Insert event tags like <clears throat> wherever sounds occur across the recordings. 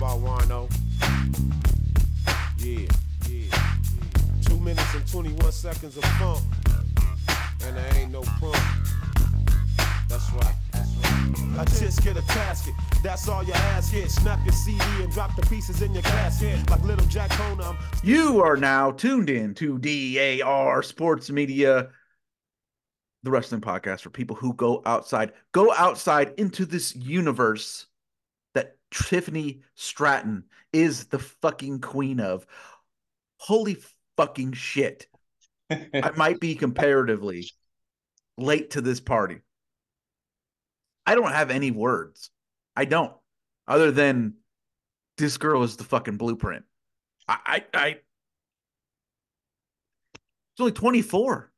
Oh. about Wino. Yeah, yeah. Two minutes and 21 seconds of funk. And there ain't no pump. That's right. I just get a casket. That's all your ass get. Snap your CD and drop the pieces in your casket. Like little Jack Kona. You are now tuned in to DAR Sports Media, the wrestling podcast for people who go outside, go outside into this universe Tiffany Stratton is the fucking queen of. Holy fucking shit. I might be comparatively late to this party. I don't have any words. I don't, other than this girl is the fucking blueprint. I, I, I she's only 24.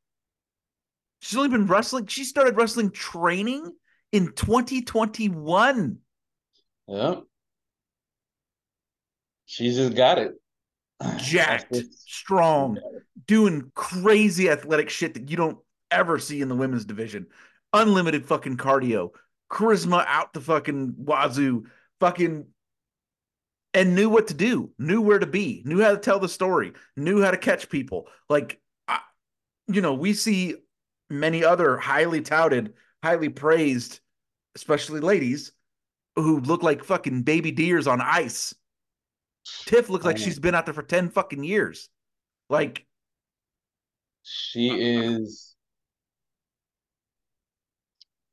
She's only been wrestling. She started wrestling training in 2021. Yeah. She's just got it. Jacked, strong, doing crazy athletic shit that you don't ever see in the women's division. Unlimited fucking cardio, charisma out the fucking wazoo, fucking and knew what to do, knew where to be, knew how to tell the story, knew how to catch people. Like, I, you know, we see many other highly touted, highly praised, especially ladies, who look like fucking baby deers on ice. Tiff looks like she's been out there for 10 fucking years. Like, she is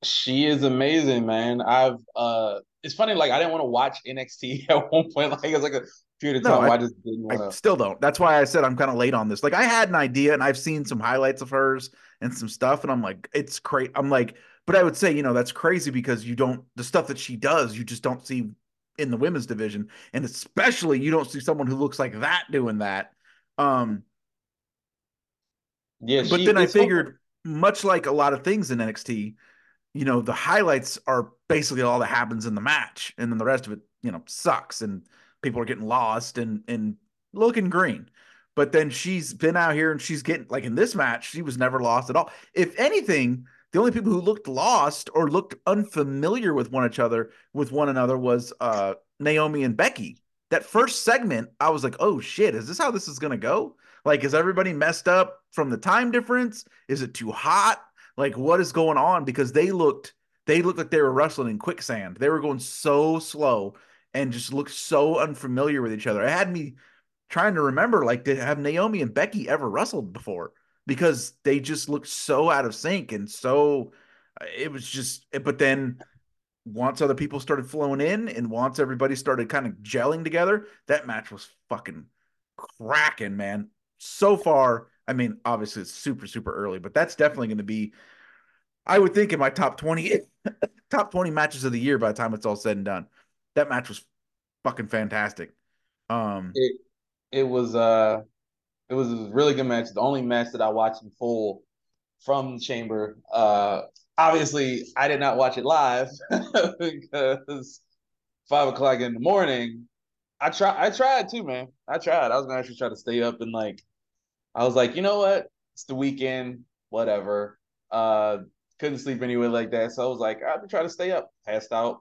she is amazing, man. I've uh it's funny, like I didn't want to watch NXT <laughs> at one point. Like it was like a period of time no, I, I, just didn't want I to. still don't. That's why I said I'm kind of late on this. Like I had an idea and I've seen some highlights of hers and some stuff, and I'm like, it's great. I'm like, but I would say, you know, that's crazy because you don't the stuff that she does, you just don't see in the women's division, and especially you don't see someone who looks like that doing that. Um, Yeah, but then I figured, much like a lot of things in NXT, you know, the highlights are basically all that happens in the match, and then the rest of it, you know, sucks, and people are getting lost and and looking green. But then she's been out here and she's getting like in this match, she was never lost at all. If anything, the only people who looked lost or looked unfamiliar with one each other with one another was uh Naomi and Becky. That first segment, I was like, oh shit, is this how this is gonna go? Like, is everybody messed up from the time difference? Is it too hot? Like, what is going on? Because they looked, they looked like they were wrestling in quicksand. They were going so slow and just looked so unfamiliar with each other. It had me trying to remember, like, did have Naomi and Becky ever wrestled before? Because they just looked so out of sync and so it was just. But then once other people started flowing in and once everybody started kind of gelling together, that match was fucking cracking, man. So far, I mean, obviously it's super, super early, but that's definitely going to be, I would think, in my top 20, <laughs> top 20 matches of the year by the time it's all said and done. That match was fucking fantastic. Um, it, it was uh it was a really good match. The only match that I watched in full from Chamber. Uh obviously I did not watch it live <laughs> because five o'clock in the morning. I try I tried too, man. I tried. I was gonna actually try to stay up and like I was like, you know what? It's the weekend, whatever. Uh couldn't sleep anyway like that. So I was like, I'll try to stay up. Passed out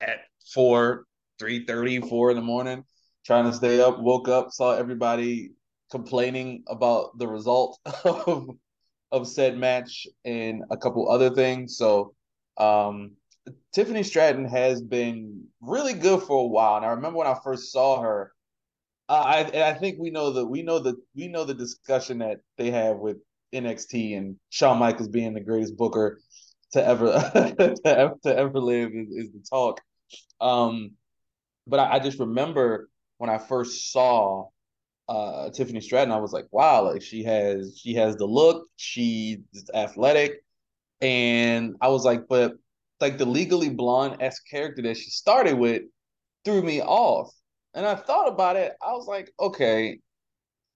at four, 3 4 in the morning trying to stay up, woke up, saw everybody complaining about the result <laughs> of of said match and a couple other things. So um Tiffany Stratton has been really good for a while. And I remember when I first saw her, uh, I and I think we know that we know the we know the discussion that they have with NXT and Shawn Michaels being the greatest booker to ever <laughs> to ever, to ever live is, is the talk. Um, but I, I just remember when I first saw uh Tiffany Stratton, I was like, wow, like she has she has the look, she's athletic, and I was like, but like the legally blonde s character that she started with threw me off. And I thought about it, I was like, okay,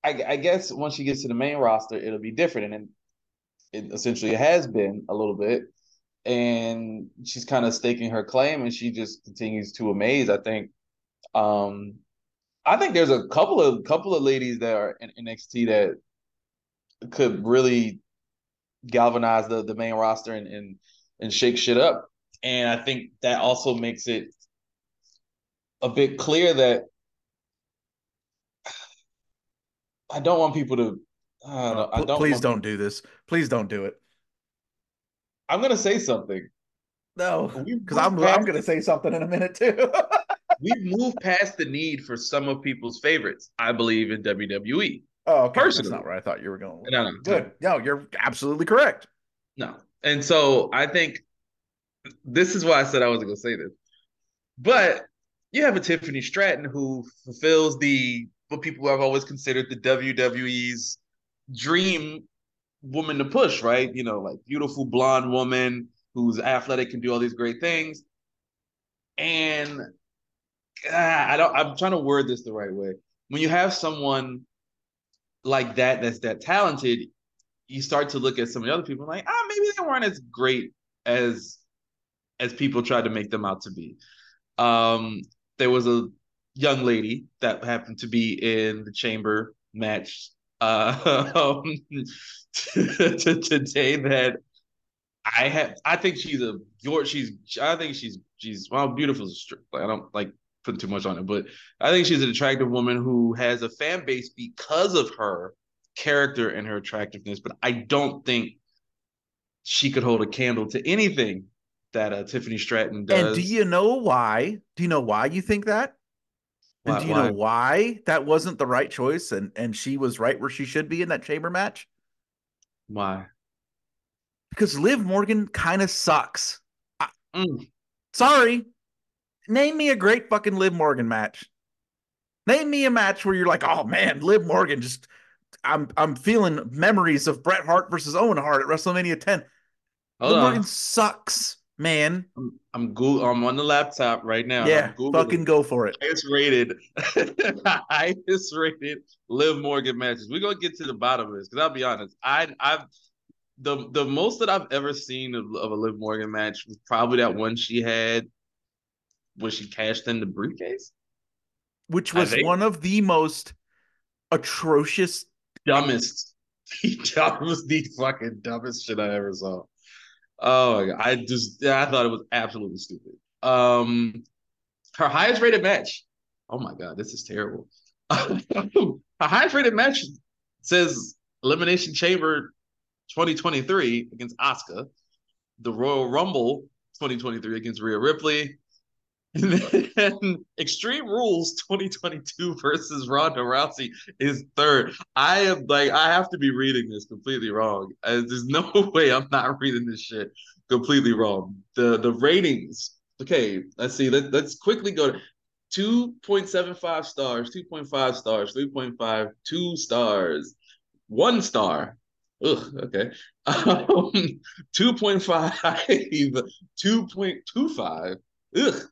I, I guess once she gets to the main roster, it'll be different, and it, it essentially has been a little bit. And she's kind of staking her claim, and she just continues to amaze. I think um I think there's a couple of couple of ladies that are in NXT that could really galvanize the the main roster and and, and shake shit up. And I think that also makes it a bit clear that I don't want people to. Uh, I don't. Please don't do this. Please don't do it. I'm gonna say something. No, because I'm I'm gonna say something in a minute too. <laughs> We've moved past the need for some of people's favorites. I believe in WWE. oh, okay. That's not where I thought you were going. No, no, Good. No, you're absolutely correct. No. And so I think this is why I said I wasn't gonna say this. But you have a Tiffany Stratton who fulfills the what people have always considered the WWE's dream woman to push, right? You know, like beautiful blonde woman who's athletic can do all these great things. And I don't I'm trying to word this the right way. When you have someone like that that's that talented, you start to look at some of the other people like, ah, maybe they weren't as great as as people tried to make them out to be. Um, there was a young lady that happened to be in the chamber match uh, <laughs> um, today that I have. I think she's a your. She's. I think she's. She's well, beautiful. Like, I don't like putting too much on it, but I think she's an attractive woman who has a fan base because of her character and her attractiveness. But I don't think she could hold a candle to anything that uh, Tiffany Stratton does. And do you know why? Do you know why you think that? And do you know why that wasn't the right choice and and she was right where she should be in that chamber match? why? Because Liv Morgan kind of sucks. Mm. Sorry. Name me a great fucking Liv Morgan match. Name me a match where you're like, oh man, Liv Morgan just I'm I'm feeling memories of Bret Hart versus Owen Hart at WrestleMania 10. Hold Liv on. Morgan sucks, man. I'm I'm, go- I'm on the laptop right now. yeah, fucking go for it. highest rated, <laughs> highest rated Liv Morgan matches. We're gonna get to the bottom of this because I'll be honest, I I've the the most that I've ever seen of, of a Liv Morgan match was probably that one she had when she cashed in the briefcase. Which was one of the most atrocious Dumbest, <laughs> that was the fucking dumbest shit I ever saw. Oh my god, I just I thought it was absolutely stupid. Um, her highest rated match. Oh my god, this is terrible. <laughs> her highest rated match says Elimination Chamber 2023 against Asuka, the Royal Rumble 2023 against Rhea Ripley, <laughs> and then Extreme Rules 2022 versus Ronda Rousey is third. I am like I have to be reading this completely wrong. Uh, there's no <laughs> way I'm not reading this shit completely wrong. The the ratings. Okay, let's see. Let, let's quickly go to 2.75 stars, 2.5 stars, 3.5, 2 stars, 1 star. Ugh, okay. Um, <laughs> 2.5, 2.25. Ugh.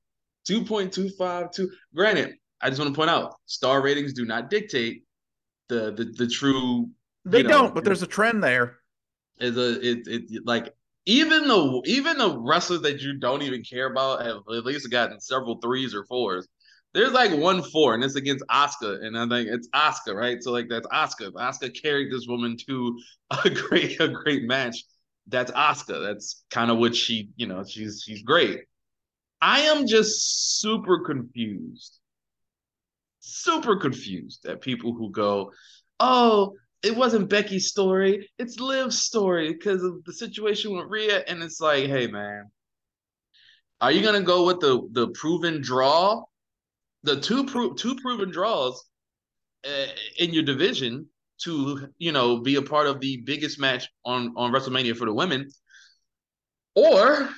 2.25 to granted, I just want to point out star ratings do not dictate the the, the true They know, don't, but there's a trend there. is a it, it like even the even the wrestlers that you don't even care about have at least gotten several threes or fours. There's like one four, and it's against Asuka, and I think it's Asuka, right? So like that's Asuka. Asuka carried this woman to <laughs> a great a great match. That's Asuka. That's kind of what she, you know, she's she's great. I am just super confused, super confused at people who go, "Oh, it wasn't Becky's story. It's Liv's story because of the situation with Rhea. And it's like, hey man, are you gonna go with the the proven draw, the two pro- two proven draws uh, in your division to you know be a part of the biggest match on on WrestleMania for the women, or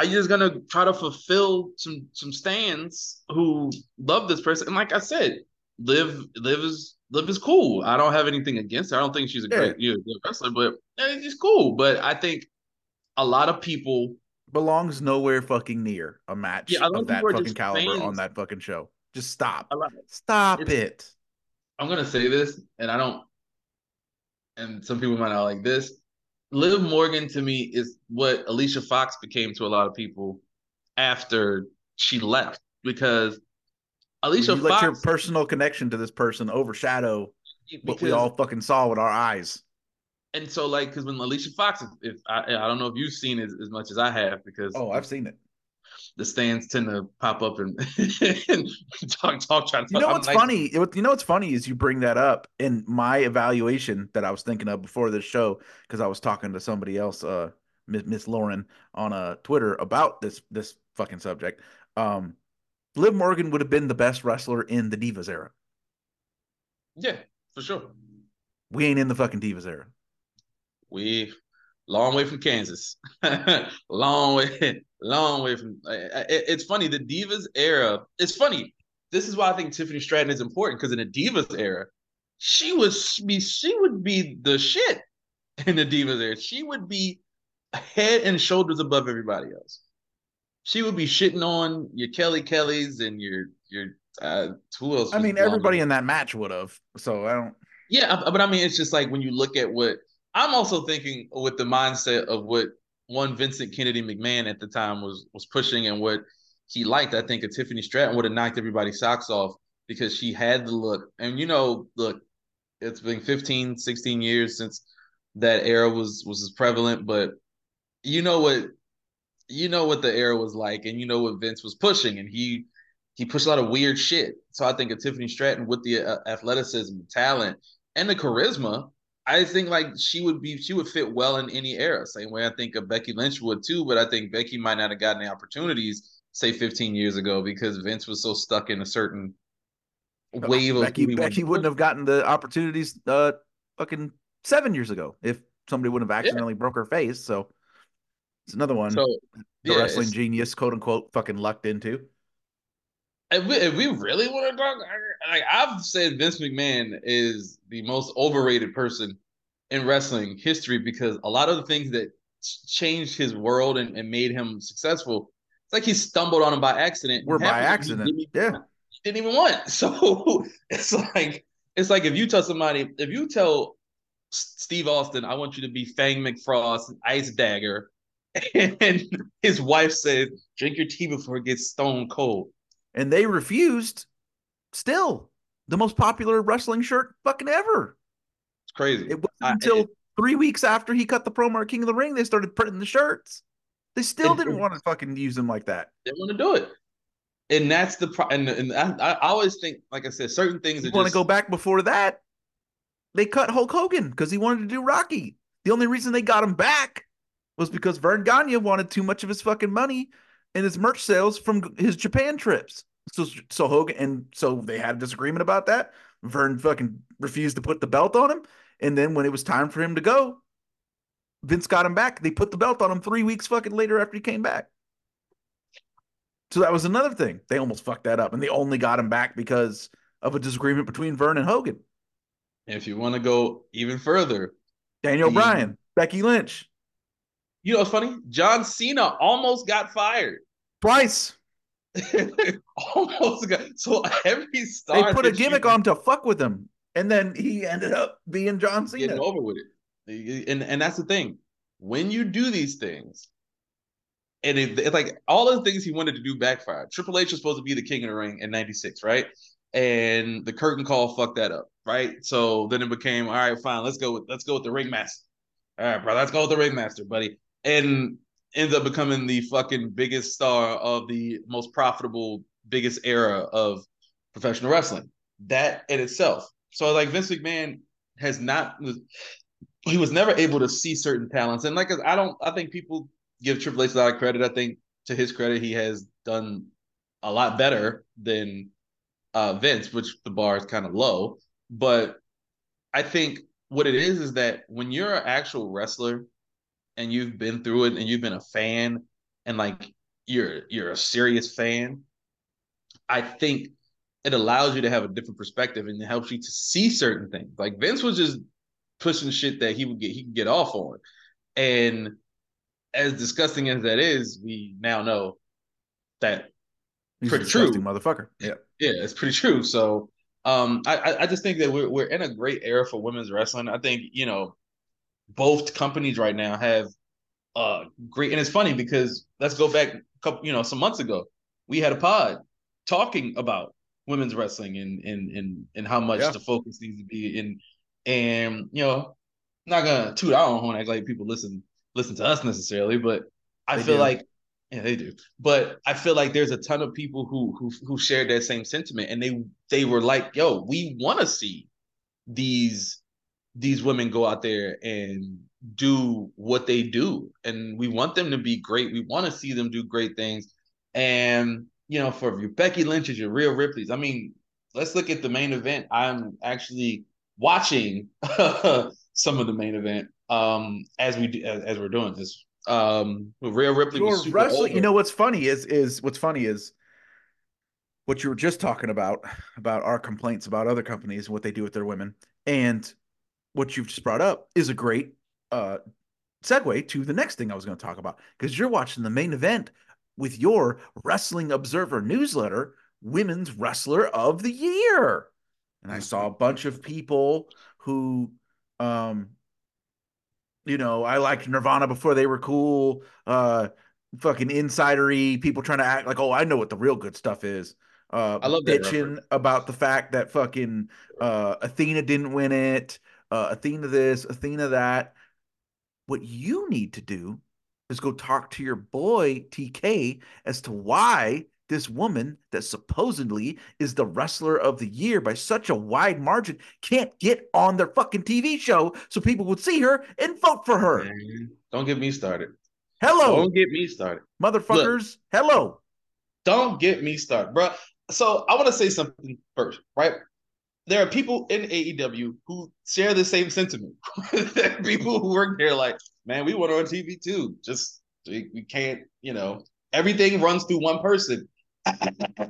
are you just gonna try to fulfill some some stands who love this person? And like I said, live live is Liv is cool. I don't have anything against her. I don't think she's a Yeah. great you know, wrestler, but eh, she's cool. But I think a lot of people Belongs nowhere fucking near a match Yeah, of that fucking caliber on that fucking show. Just stop. Stop It's- it. I'm gonna say this, and I don't, and some people might not like this. Liv Morgan to me is what Alicia Fox became to a lot of people after she left because Alicia Fox you let your personal connection to this person overshadow what we all fucking saw with our eyes. and so like because when Alicia Fox, if, I, I don't know if you've seen it as much as I have because Oh, I've seen it. The stands tend to pop up and, <laughs> and talk, talk, try to talk. You know what's like, funny? You know what's funny is you bring that up in my evaluation that I was thinking of before this show because I was talking to somebody else, uh, Miss Miss Lauren on uh Twitter about this this fucking subject. Um, Liv Morgan would have been the best wrestler in the Divas era. Yeah, for sure. We ain't in the fucking Divas era. We long way from Kansas. <laughs> long way, long way from. It, it's funny the Divas era. It's funny. This is why I think Tiffany Stratton is important because in the Divas era, she was be she would be the shit <laughs> in the Divas era. She would be head and shoulders above everybody else. She would be shitting on your Kelly Kellys and your your uh, who else? I mean, everybody in that match would have. So I don't. Yeah, but I mean, it's just like when you look at what I'm also thinking with the mindset of what one Vincent Kennedy McMahon at the time was was pushing and what he liked. I think a Tiffany Stratton would have knocked everybody's socks off because she had the look. And you know, look, it's been 15, 16 years since that era was was as prevalent, but you know what you know what the era was like and you know what Vince was pushing and he he pushed a lot of weird shit. So I think a Tiffany Stratton with the uh, athleticism, talent, and the charisma, I think like she would be she would fit well in any era. Same way I think a Becky Lynch would too, but I think Becky might not have gotten the opportunities say 15 years ago because Vince was so stuck in a certain wave of Becky Becky wouldn't have gotten the opportunities uh fucking seven years ago if somebody wouldn't have accidentally broke her face. So it's another one So the yeah, wrestling genius, quote unquote, fucking lucked into. If we, if we really want to talk, like I've said, Vince McMahon is the most overrated person in wrestling history because a lot of the things that changed his world and, and made him successful, it's like he stumbled on them by accident. We're by accident. didn't even Yeah. didn't even want. <laughs> So it's like it's like if you tell somebody, if you tell Steve Austin, I want you to be Fang McFrost, Ice Dagger, <laughs> and his wife said, drink your tea before it gets stone cold. And they refused. Still, the most popular wrestling shirt fucking ever. It's crazy. It wasn't I- until it- three weeks after he cut the promo at King of the Ring they started printing the shirts. They still didn't want to fucking use them like that. they want to do it. And that's the pro- and, and I, I always think, like I said, certain things You want to go back before that? They cut Hulk Hogan because he wanted to do Rocky. The only reason they got him back was because Verne Gagne wanted too much of his fucking money and his merch sales from his Japan trips. So so Hogan and so they had a disagreement about that. Verne fucking refused to put the belt on him, and then when it was time for him to go, Vince got him back. They put the belt on him three weeks fucking later after he came back. So that was another thing. They almost fucked that up, and they only got him back because of a disagreement between Verne and Hogan. if you want to go even further, Daniel The- Bryan, Becky Lynch, you know what's funny? John Cena almost got fired. twice. <laughs> almost got so every star They put a gimmick you on to fuck with him, and then he ended up being John Cena. getting over with it. And and that's the thing. When you do these things, and it, it's like all the things he wanted to do backfired. Triple H was supposed to be the king of the ring in '96, right? And the curtain call fucked that up, right? So then it became all right, fine. Let's go with let's go with the ringmaster. All right, bro, let's go with the ringmaster, buddy. And ends up becoming the fucking biggest star of the most profitable, biggest era of professional wrestling. That in itself. So like Vince McMahon has not he was never able to see certain talents. And like I don't I think people give Triple H a lot of credit. I think to his credit, he has done a lot better than uh Vince, which the bar is kind of low. But I think what it is is that when you're an actual wrestler and you've been through it and you've been a fan and like you're you're a serious fan, I think it allows you to have a different perspective and it helps you to see certain things. Like Vince was just pushing shit that he would get he could get off on. And as disgusting as that is, we now know that He's Pretty a true. motherfucker. Yeah. yeah, it's pretty true. So um I I- I just think that we're we're in a great era for women's wrestling. I think, you know, both companies right now have uh great and it's funny because let's go back a couple, you know, some months ago. We had a pod talking about women's wrestling and and and and how much Yeah. the focus needs to be in and you know, not gonna toot our own horn act like people listen listen to us necessarily, but I They feel do. like Yeah, they do. But I feel like there's a ton of people who who who shared that same sentiment, and they they were like, "Yo, we want to see these these women go out there and do what they do, and we want them to be great. We want to see them do great things, and you know, for your Becky Lynch's, your Rhea Ripley's. I mean, let's look at the main event. I'm actually watching <laughs> some of the main event um, as we do, as, as we're doing this. Um, Rhea Ripley was wrestling. over. You know what's funny is is what's funny is what you were just talking about about our complaints about other companies and what they do with their women, and what you've just brought up is a great uh, segue to the next thing I was going to talk about because you're watching the main event with your Wrestling Observer newsletter, Women's Wrestler of the Year, and I saw a bunch of people who um you know, I liked Nirvana before they were cool. Uh, fucking insidery people trying to act like, oh, I know what the real good stuff is. Uh, I love bitching reference. about the fact that fucking uh, Athena didn't win it. Uh, Athena this, Athena that. What you need to do is go talk to your boy TK as to why this woman that supposedly is the wrestler of the year by such a wide margin can't get on their fucking TV show so people would see her and vote for her. Don't get me started. Hello, Don't get me started. motherfuckers. Hello. Don't get me started, bro. So I want to say something first, right? There are people in AEW who share the same sentiment. <laughs> there are people who work there like, man, we want on TV too. Just we, we can't, you know, everything runs through one person. <laughs>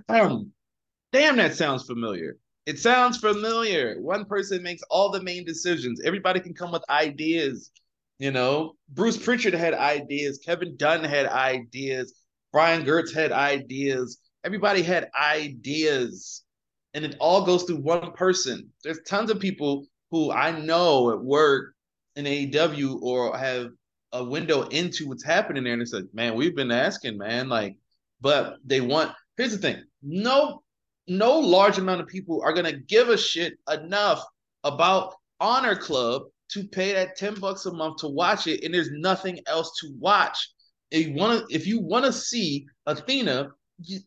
Damn, that sounds familiar. It sounds familiar. One person makes all the main decisions. Everybody can come with ideas. You know, Bruce Pritchard had ideas. Kevin Dunn had ideas. Brian Gewirtz had ideas. Everybody had ideas. And it all goes through one person. There's tons of people who I know at work in AEW or have a window into what's happening there. And it's like, man, we've been asking, man, like, but they want, here's the thing. No, no large amount of people are gonna give a shit enough about Honor Club to pay that 10 bucks a month to watch it, and there's nothing else to watch. If you wanna, if you wanna see Athena,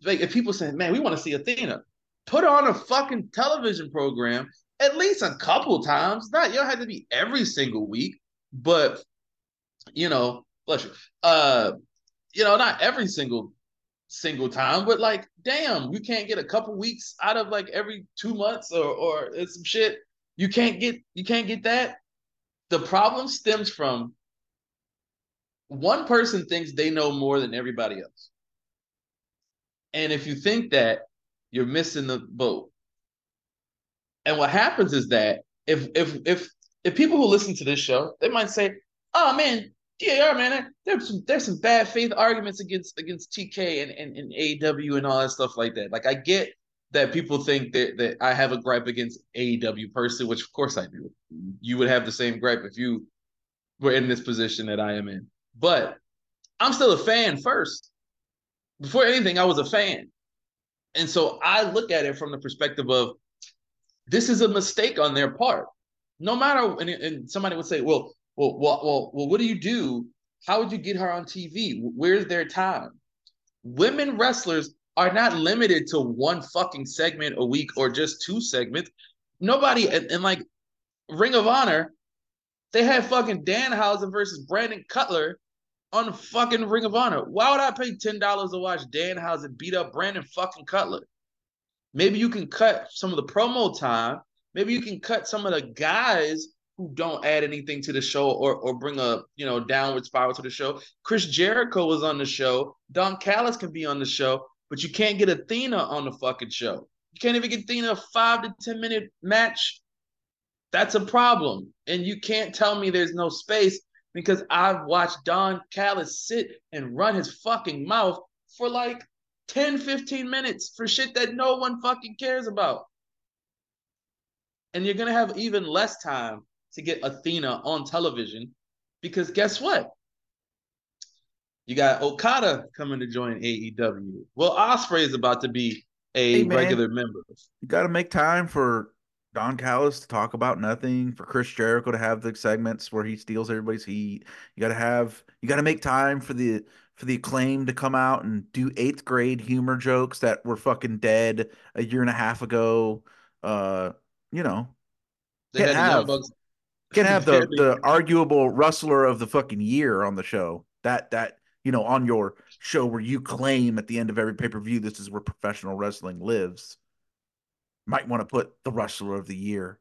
like if people say, man, we want to see Athena, put on a fucking television program at least a couple times. Not you don't have to be every single week, but you know, bless you. Uh, you know, not every single single time, but like, damn, we can't get a couple weeks out of like every two months or or some shit. You can't get you can't get that. The problem stems from one person thinks they know more than everybody else. And if you think that, you're missing the boat. And what happens is that if if if if people who listen to this show, they might say, "Oh man, DAR man, there's some there's some bad faith arguments against against TK and and, and AEW and all that stuff like that." Like I get that people think that that I have a gripe against AEW person, which of course I do. You would have the same gripe if you were in this position that I am in. But I'm still a fan first. Before anything, I was a fan. And so I look at it from the perspective of this is a mistake on their part. No matter, and, and somebody would say, well, well, well, well, well, what do you do? How would you get her on TV? Where's their time? Women wrestlers are not limited to one fucking segment a week or just two segments. Nobody, and, and like Ring of Honor, they had fucking Danhausen versus Brandon Cutler on fucking Ring of Honor. Why would I pay ten dollars to watch Danhausen beat up Brandon fucking Cutler? Maybe you can cut some of the promo time. Maybe you can cut some of the guys who don't add anything to the show or or bring a you know downward spiral to the show. Chris Jericho was on the show. Don Callis can be on the show, but you can't get Athena on the fucking show. You can't even get Athena a five to ten minute match. That's a problem, and you can't tell me there's no space because I've watched Don Callis sit and run his fucking mouth for like 10, 15 minutes for shit that no one fucking cares about. And you're going to have even less time to get Athena on television because guess what? You got Okada coming to join AEW. Well, Ospreay is about to be a Hey, regular member. You got to make time for Don Callis to talk about nothing, for Chris Jericho to have the segments where he steals everybody's heat. You got to have, you got to make time for the for the acclaim to come out and do eighth grade humor jokes that were fucking dead a year and a half ago. Uh, you know, They Can't have- Bucks. can have the <laughs> the arguable rustler of the fucking year on the show. That that you know on your show where you claim at the end of every pay per view this is where professional wrestling lives. Might want to put the rustler of the year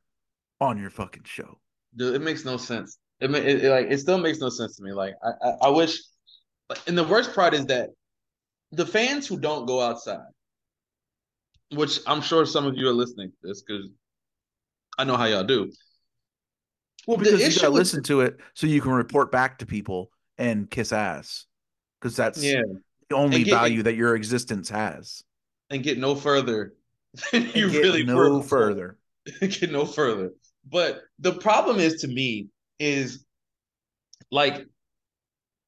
on your fucking show. Dude, it makes no sense. It, it, it like it still makes no sense to me. Like I, I, I wish, and the worst part is that the fans who don't go outside, which I'm sure some of you are listening to this because I know how y'all do. Well, The because you gotta listen to it so you can report back to people and kiss ass. Because that's Yeah, the only get- value that your existence has. and get no further <laughs> And you really no were further. <laughs> get no further. But the problem is to me is like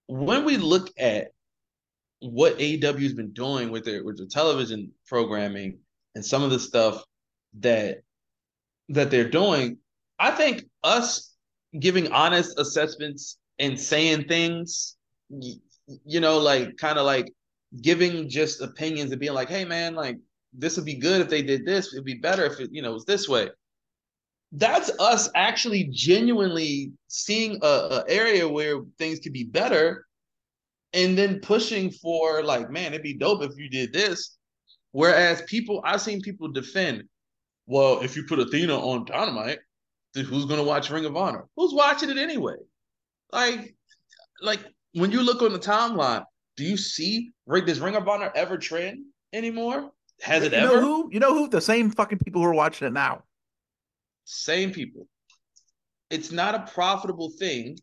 when we look at what AEW's been doing with their with their television programming and some of the stuff that that they're doing, I think us giving honest assessments and saying things, you know, like kind of like giving just opinions and being like, hey man, like this would be good if they did this, it'd be better if it, you know, was this way. That's us actually genuinely seeing a, a area where things could be better and then pushing for like man it'd be dope if you did this. Whereas people i've seen people defend well if you put athena on dynamite who's going to watch ring of honor? Who's watching it anyway? Like like when you look on the timeline do you see does ring of honor ever trend anymore has it you ever know who? You know who? The same fucking people who are watching it now. Same people. It's not a profitable thing,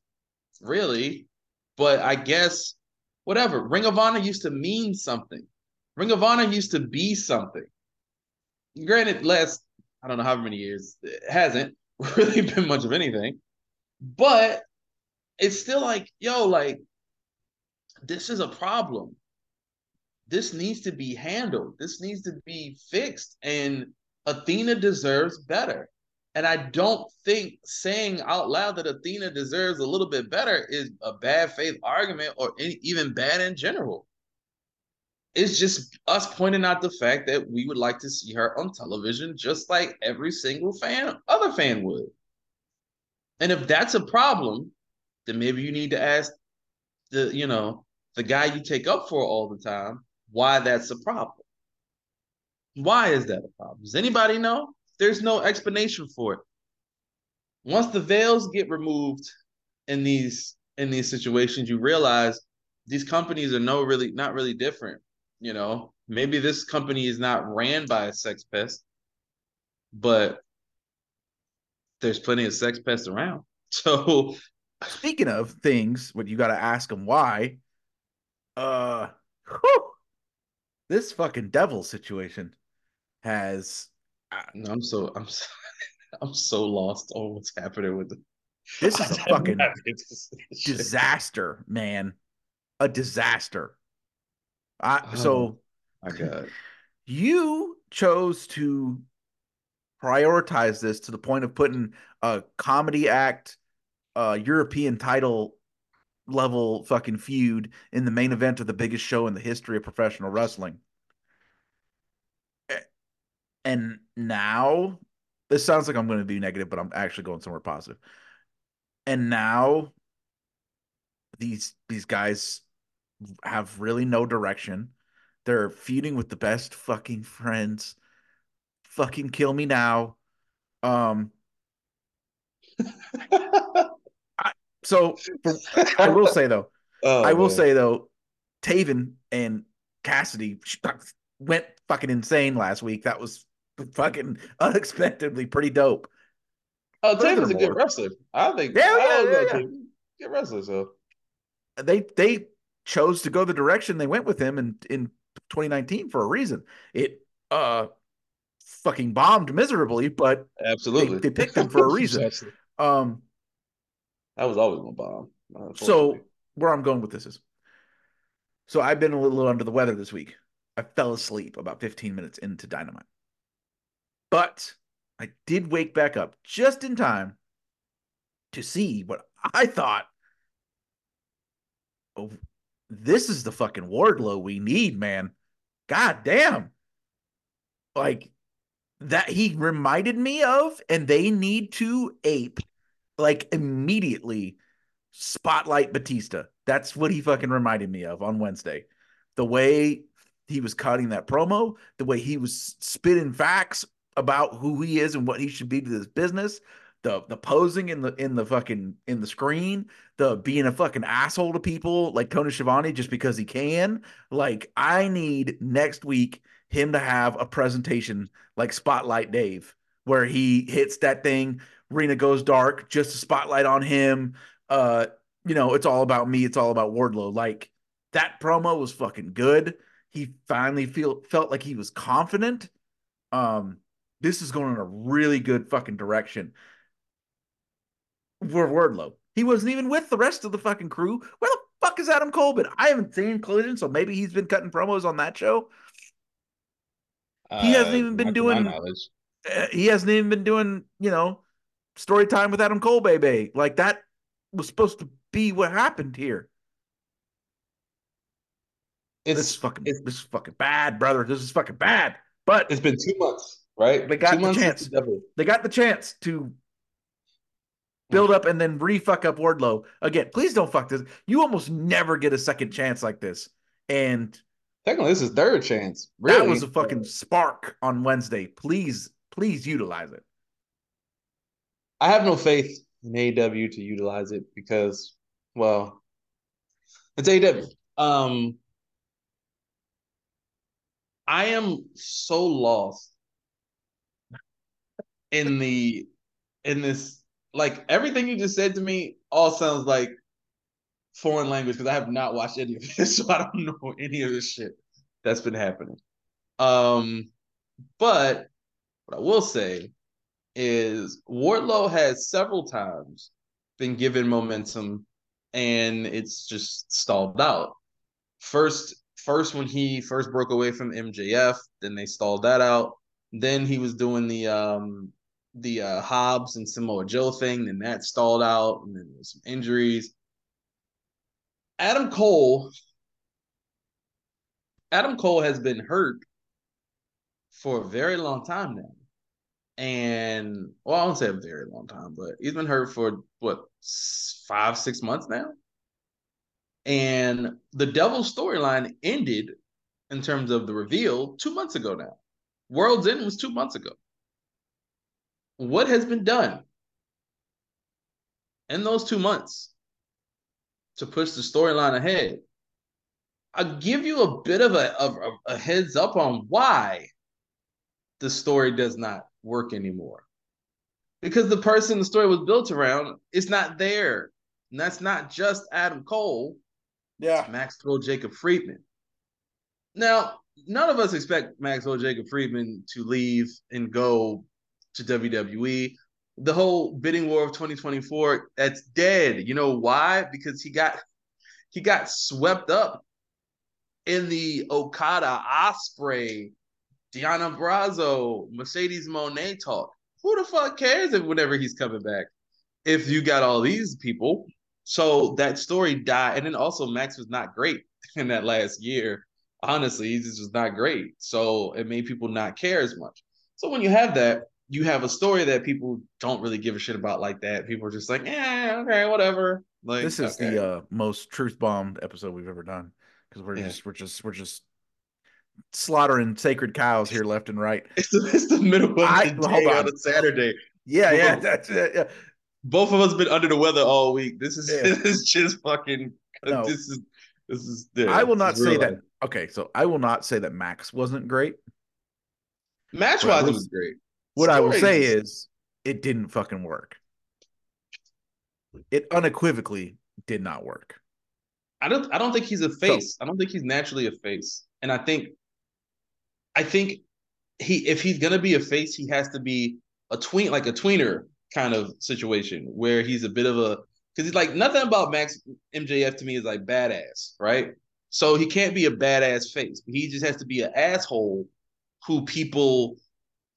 really, but I guess whatever. Ring of Honor used to mean something. Ring of Honor used to be something. Granted, last I don't know how many years it hasn't <laughs> really been much of anything, but it's still like, yo, like this is a problem. This needs to be handled. This needs to be fixed, and Athena deserves better. And I don't think saying out loud that Athena deserves a little bit better is a bad faith argument or any, even bad in general. It's just us pointing out the fact that we would like to see her on television, just like every single fan, other fan would. And if that's a problem, then maybe you need to ask the, you know, the guy you take up for all the time why that's a problem. Why is that a problem? Does anybody know? There's no explanation for it. Once the veils get removed in these in these situations, you realize these companies are no really not really different. You know, maybe this company is not ran by a sex pest, but there's plenty of sex pests around. <laughs> So Speaking of things, what you got to ask them why. Uh, whew, this fucking devil situation has uh, I'm so I'm so, <laughs> I'm so lost on what's happening with it. this is a <laughs> fucking disaster, man. A disaster. I oh so Oh. My God. you chose to prioritize this to the point of putting a comedy act, a European title level fucking feud in the main event of the biggest show in the history of professional wrestling. And now, this sounds like I'm going to be negative, but I'm actually going somewhere positive. And now, these these guys have really no direction. They're feuding with the best fucking friends. Fucking kill me now. Um, <laughs> so for, I will say though, <laughs> Oh, I will man. say though, Taven and Cassidy went fucking insane last week. That was fucking unexpectedly pretty dope. Oh, Taven's a good wrestler. I think. Yeah, I yeah, yeah, yeah. Good wrestler. So They they chose to go the direction they went with him in in 2019 for a reason. It uh fucking bombed miserably, but absolutely, they picked him for a <laughs> reason. Um That was always my bomb. So where I'm going with this is, so I've been a little under the weather this week. I fell asleep about 15 minutes into Dynamite, but I did wake back up just in time to see what I thought. Oh, this is the fucking Wardlow we need, man. God damn. Like that he reminded me of, and they need to ape like immediately spotlight Batista. That's what he fucking reminded me of on Wednesday. The way he was cutting that promo, the way he was spitting facts about who he is and what he should be to this business, the the posing in the in the fucking in the screen, the being a fucking asshole to people like Tony Schiavone just because he can. Like I need next week him to have a presentation like Spotlight Dave, where he hits that thing, Rena goes dark, just a spotlight on him. Uh, you know, it's all about me, it's all about Wardlow. Like that promo was fucking good. He finally feel felt like he was confident. Um, this is going in a really good fucking direction for Wardlow. He wasn't even with the rest of the fucking crew. Where the fuck is Adam Cole? But I haven't seen Collision, so maybe he's been cutting promos on that show. He hasn't Uh, even been not to my doing- Uh, he hasn't even been doing, you know, story time with Adam Cole, baby. Like that was supposed to be what happened here. It's this is fucking it's, this is fucking bad, brother. This is fucking bad. But it's been two months, right? They got two the chance. the they got the chance to build up and then re-fuck up Wardlow again. Please don't fuck this. You almost never get a second chance like this. And Technically, this is third chance. Really, that was a fucking spark on Wednesday. Please, please utilize it. I have no faith in AEW to utilize it because, well, it's AEW. Um, I am so lost in the in this like everything you just said to me all sounds like foreign language because I have not watched any of this, <laughs> so I don't know any of this shit that's been happening. Um, but what I will say is Wardlow has several times been given momentum and it's just stalled out. First, first when he first broke away from MJF, then they stalled that out. Then he was doing the um the uh Hobbs and Samoa Joe thing, then that stalled out, and then some injuries. Adam Cole, Adam Cole has been hurt for a very long time now and well, I won't say a very long time, but he's been hurt for what five, six months now. And the Devil storyline ended in terms of the reveal two months ago now. World's End was two months ago. What has been done in those two months to push the storyline ahead? I'll give you a bit of a, of a, a heads up on why the story does not work anymore. Because the person the story was built around is not there. And that's not just Adam Cole, Yeah. Maxwell Jacob Friedman. Now, none of us expect Maxwell Jacob Friedman to leave and go to WWE. The whole bidding war of 2024, that's dead. You know why? Because he got he got swept up in the Okada Ospreay Diana Brazo, Mercedes Moné talk. Who the fuck cares if whenever he's coming back? If you got all these people. So that story died. And then also Max was not great <laughs> in that last year. Honestly, he just was not great. So it made people not care as much. So when you have that, you have a story that people don't really give a shit about like that. People are just like, yeah, okay, whatever. Like This is okay. the uh, most truth bombed episode we've ever done because we're Yeah. just we're just we're just slaughtering sacred cows here left and right. it's the, it's the middle of I- the hold day on. on a Saturday. Yeah, yeah, that's it. Yeah. both of us been under the weather all week. This is Yeah. <laughs> this is just fucking. No. <laughs> This is this is. yeah, I will not say real that. Okay, so I will not say that Max wasn't great. Match wise, it was great. What I will say is it didn't fucking work. It unequivocally did not work. I don't. I don't think he's a face. I don't think he's naturally a face. And I think, I think he if he's gonna be a face, he has to be a tween like a tweener kind of situation where he's a bit of a because he's like nothing about Max MJF to me is like badass, right? So he can't be a badass face. He just has to be an asshole who people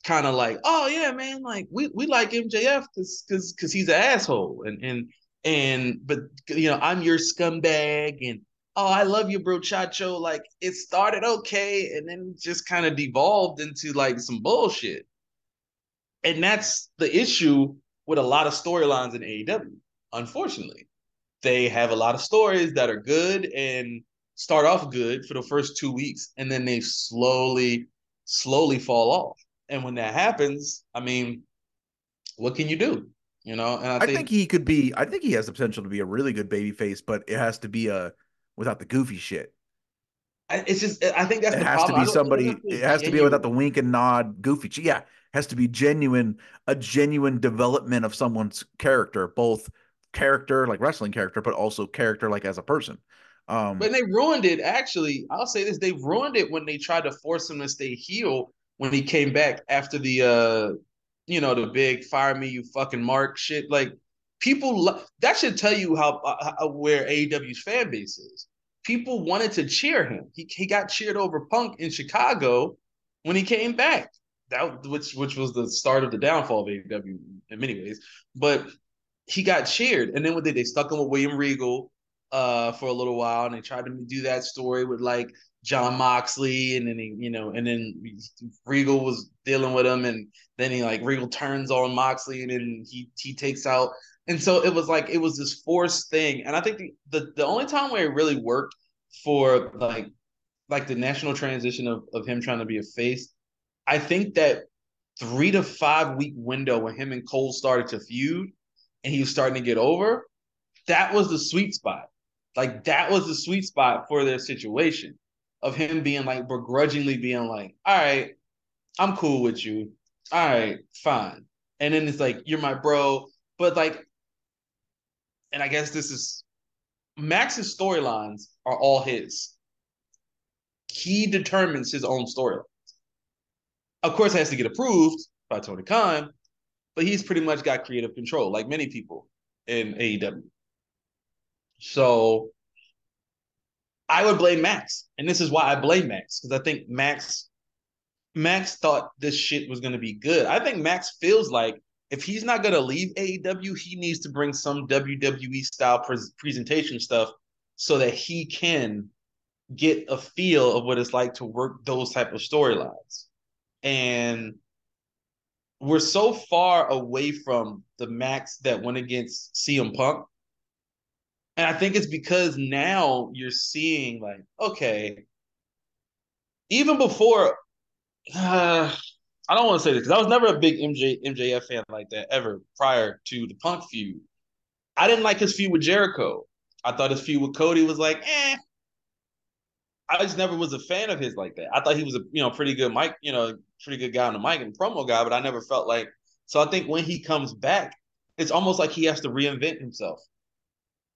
kind of like, oh yeah, man, like we, we like MJF because because because he's an asshole and and and but you know I'm your scumbag and oh, I love you, bro, Chacho. Like it started okay and then just kind of devolved into like some bullshit. And that's the issue with a lot of storylines in AEW, unfortunately. They have a lot of stories that are good and start off good for the first two weeks, and then they slowly, slowly fall off. And when that happens, I mean, what can you do? You know, and I, I think, think he could be. I think he has the potential to be a really good baby face, but it has to be a without the goofy shit. It's just I think that's It has to problem. I be somebody. It has to be without the wink and nod, goofy. Yeah, has to be genuine. A genuine development of someone's character, both character like wrestling character, but also character like as a person. Um, But they ruined it. Actually, I'll say this: they ruined it when they tried to force him to stay heel when he came back after the, uh, you know, the big "fire me, you fucking mark" shit. Like people, lo- that should tell you how, uh, how where AEW's fan base is. People wanted to cheer him. He he got cheered over Punk in Chicago when he came back. That which which was the start of the downfall of AEW in many ways. But he got cheered, and then what did they stuck him with William Regal? uh for a little while and they tried to do that story with like Jon Moxley and then he, you know and then Regal was dealing with him and then he like Regal turns on Moxley and then he he takes out and so it was like it was this forced thing and I think the the, the only time where it really worked for like like the national transition of of him trying to be a face I think that three to five week window when him and Cole started to feud and he was starting to get over that was the sweet spot like that was the sweet spot for their situation of him being like begrudgingly being like, all right, I'm cool with you. All right, fine. And then it's like, you're my bro. But like, and I guess this is Max's storylines are all his. He determines his own storyline. Of course, it has to get approved by Tony Khan, but he's pretty much got creative control, like many people in AEW. So I would blame Max. And this is why I blame Max, because I think Max Max thought this shit was gonna be good. I think Max feels like if he's not gonna leave AEW, he needs to bring some WWE style pres presentation stuff so that he can get a feel of what it's like to work those type of storylines. And we're so far away from the Max that went against CM Punk and I think it's because now you're seeing like, okay, even before, <sighs> uh, I don't want to say this because I was never a big MJ MJF fan like that ever prior to the Punk feud. I didn't like his feud with Jericho. I thought his feud with Cody was like, eh. I just never was a fan of his like that. I thought he was a you know pretty good mic, you know, pretty good guy on the mic and promo guy, but I never felt like. So I think when he comes back, it's almost like he has to reinvent himself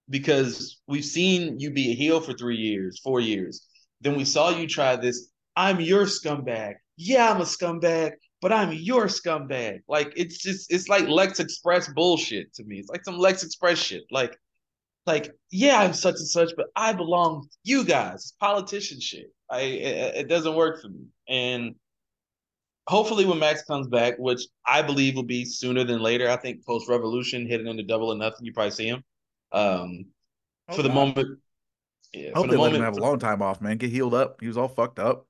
because we've seen you be a heel for three years, four years. Then we saw you try this. I'm your scumbag. Yeah, I'm a scumbag, but I'm your scumbag. Like it's just it's like Lex Express bullshit to me. It's like some Lex Express shit. Like, like yeah, I'm such and such, but I belong to you guys. It's politician shit. I it, it doesn't work for me. And hopefully when Max comes back, which I believe will be sooner than later, I think post Revolution hitting into double or nothing, you probably see him. Um, Oh, for the God. moment, yeah, I for hope the they let him moment, have a long time off, man. Get healed up. He was all fucked up.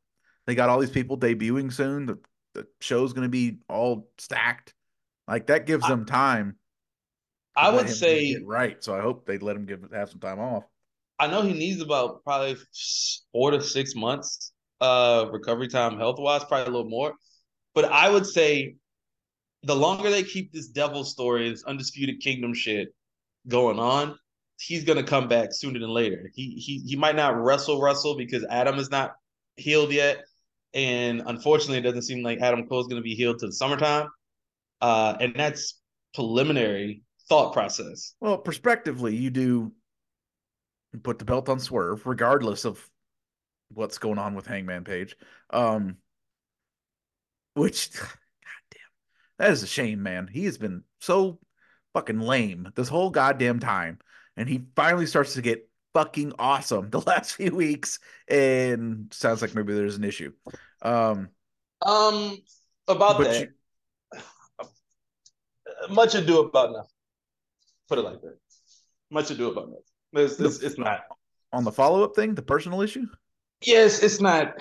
They got all these people debuting soon. The the show's gonna be all stacked. Like that gives I- them time. I would say right. So I hope they let him give have some time off. I know he needs about probably four to six months uh recovery time health wise, probably a little more. But I would say the longer they keep this devil story, this undisputed kingdom shit going on, he's gonna come back sooner than later. He he he might not wrestle wrestle because Adam is not healed yet. And unfortunately, it doesn't seem like Adam Cole's gonna be healed to the summertime. Uh, and that's preliminary thought process. Well, prospectively, you do put the belt on Swerve, regardless of what's going on with Hangman Page. Um, which, <laughs> god damn, that is a shame, man. He has been so fucking lame this whole goddamn time, and he finally starts to get fucking awesome the <laughs> last few weeks, and sounds like maybe there's an issue. Um, Um, about that, much ado about nothing. Put it like that. Much ado about nothing. It's, it's, it's not. on the follow up thing, the personal issue. Yes, it's not.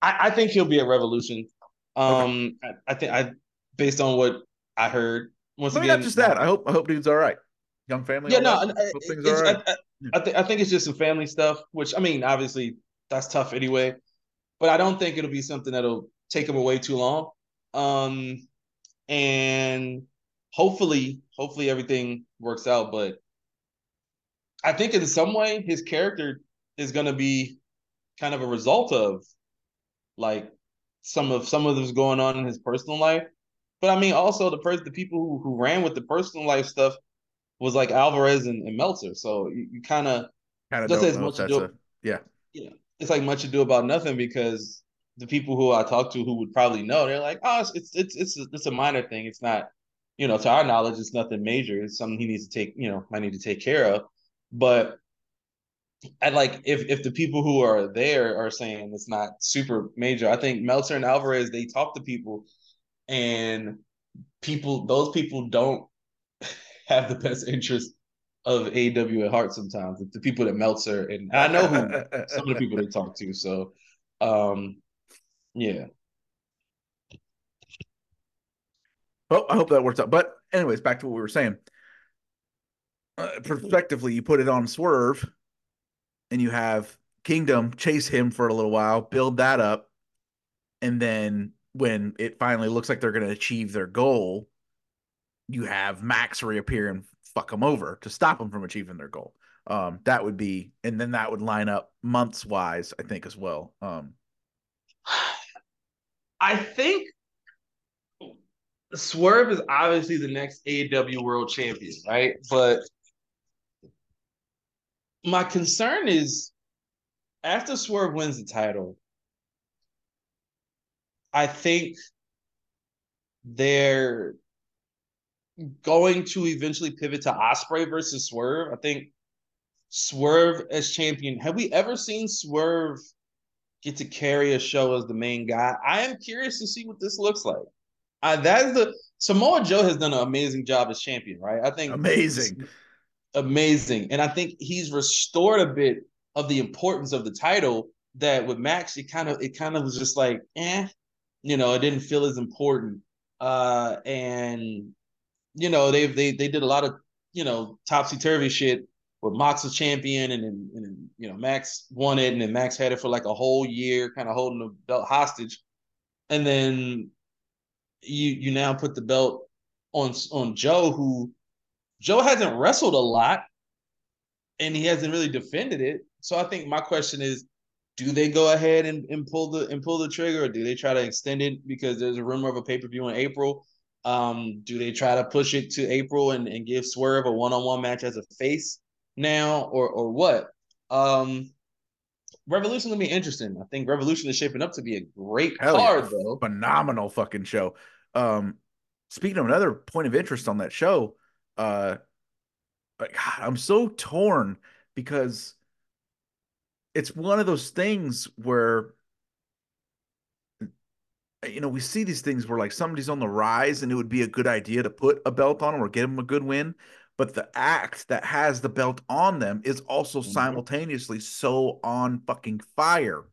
I, I think he'll be a revolution. Um, okay. I, I, think I, based on what I heard. Once Maybe again, not just that. I hope I hope dude's all right. Young family. Yeah, no, I, right. I, I, th- I think it's just some family stuff. Which I mean, obviously that's tough anyway. But I don't think it'll be something that'll take him away too long. Um, and hopefully, hopefully everything works out. But I think in some way his character is going to be kind of a result of like some of some of this going on in his personal life. But I mean, also the person, the people who, who ran with the personal life stuff was like Alvarez and, and Meltzer. So you, you kind of kind of as much ado. A, yeah, yeah, it's like much ado about nothing because the people who I talk to who would probably know, they're like, oh, it's it's it's it's a, it's a minor thing. It's not, you know, to our knowledge, it's nothing major. It's something he needs to take, you know, might need to take care of. But I like if if the people who are there are saying it's not super major. I think Meltzer and Alvarez they talk to people, and people those people don't have the best interest of AEW at heart sometimes. The people that Meltzer and I know who <laughs> some of the people they talk to. So, um, yeah. Well, I hope that works out. But anyways, back to what we were saying. Uh, prospectively, you put it on Swerve, and you have Kingdom chase him for a little while, build that up, and then when it finally looks like they're going to achieve their goal, you have Max reappear and fuck them over to stop them from achieving their goal. Um, that would be, and then that would line up months wise, I think, as well. Um, <sighs> I think Swerve is obviously the next AEW World Champion, right? But my concern is after Swerve wins the title, I think they're going to eventually pivot to Ospreay versus Swerve. I think Swerve as champion. Have we ever seen Swerve get to carry a show as the main guy? I am curious to see what this looks like. Uh, that is the Samoa Joe has done an amazing job as champion, right? I think amazing, amazing, and I think he's restored a bit of the importance of the title. That with Max, it kind of it kind of was just like, eh, you know, it didn't feel as important. Uh, and you know, they they they did a lot of you know topsy turvy shit with Mox was champion, and then and, you know Max won it, and then Max had it for like a whole year, kind of holding the belt hostage, and then you you now put the belt on on Joe, who Joe hasn't wrestled a lot, and he hasn't really defended it. So I think my question is, do they go ahead and, and pull the and pull the trigger, or do they try to extend it because there's a rumor of a pay per view in April? Um, do they try to push it to April and, and give Swerve a one on one match as a face now, or or what? Um, Revolution gonna be interesting. I think Revolution is shaping up to be a great Hell card, yeah. though. Phenomenal fucking show. Um, speaking of another point of interest on that show, uh, God, I'm so torn because it's one of those things where you know, we see these things where like somebody's on the rise and it would be a good idea to put a belt on them or get them a good win. But the act that has the belt on them is also mm-hmm. simultaneously so on fucking fire.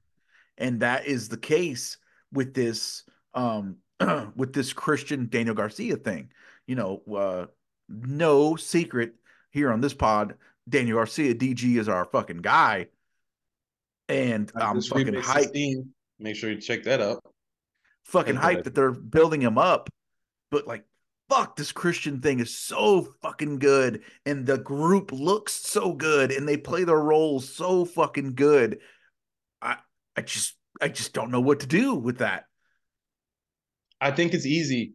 And that is the case with this um <clears throat> with this Christian Daniel Garcia thing. You know, uh no secret here on this pod, Daniel Garcia DG is our fucking guy. And I'm fucking hyped. Make sure you check that out fucking hype that they're building him up. But like, fuck, this Christian thing is so fucking good, and the group looks so good, and they play their roles so fucking good. I I just I just don't know what to do with that. I think it's easy.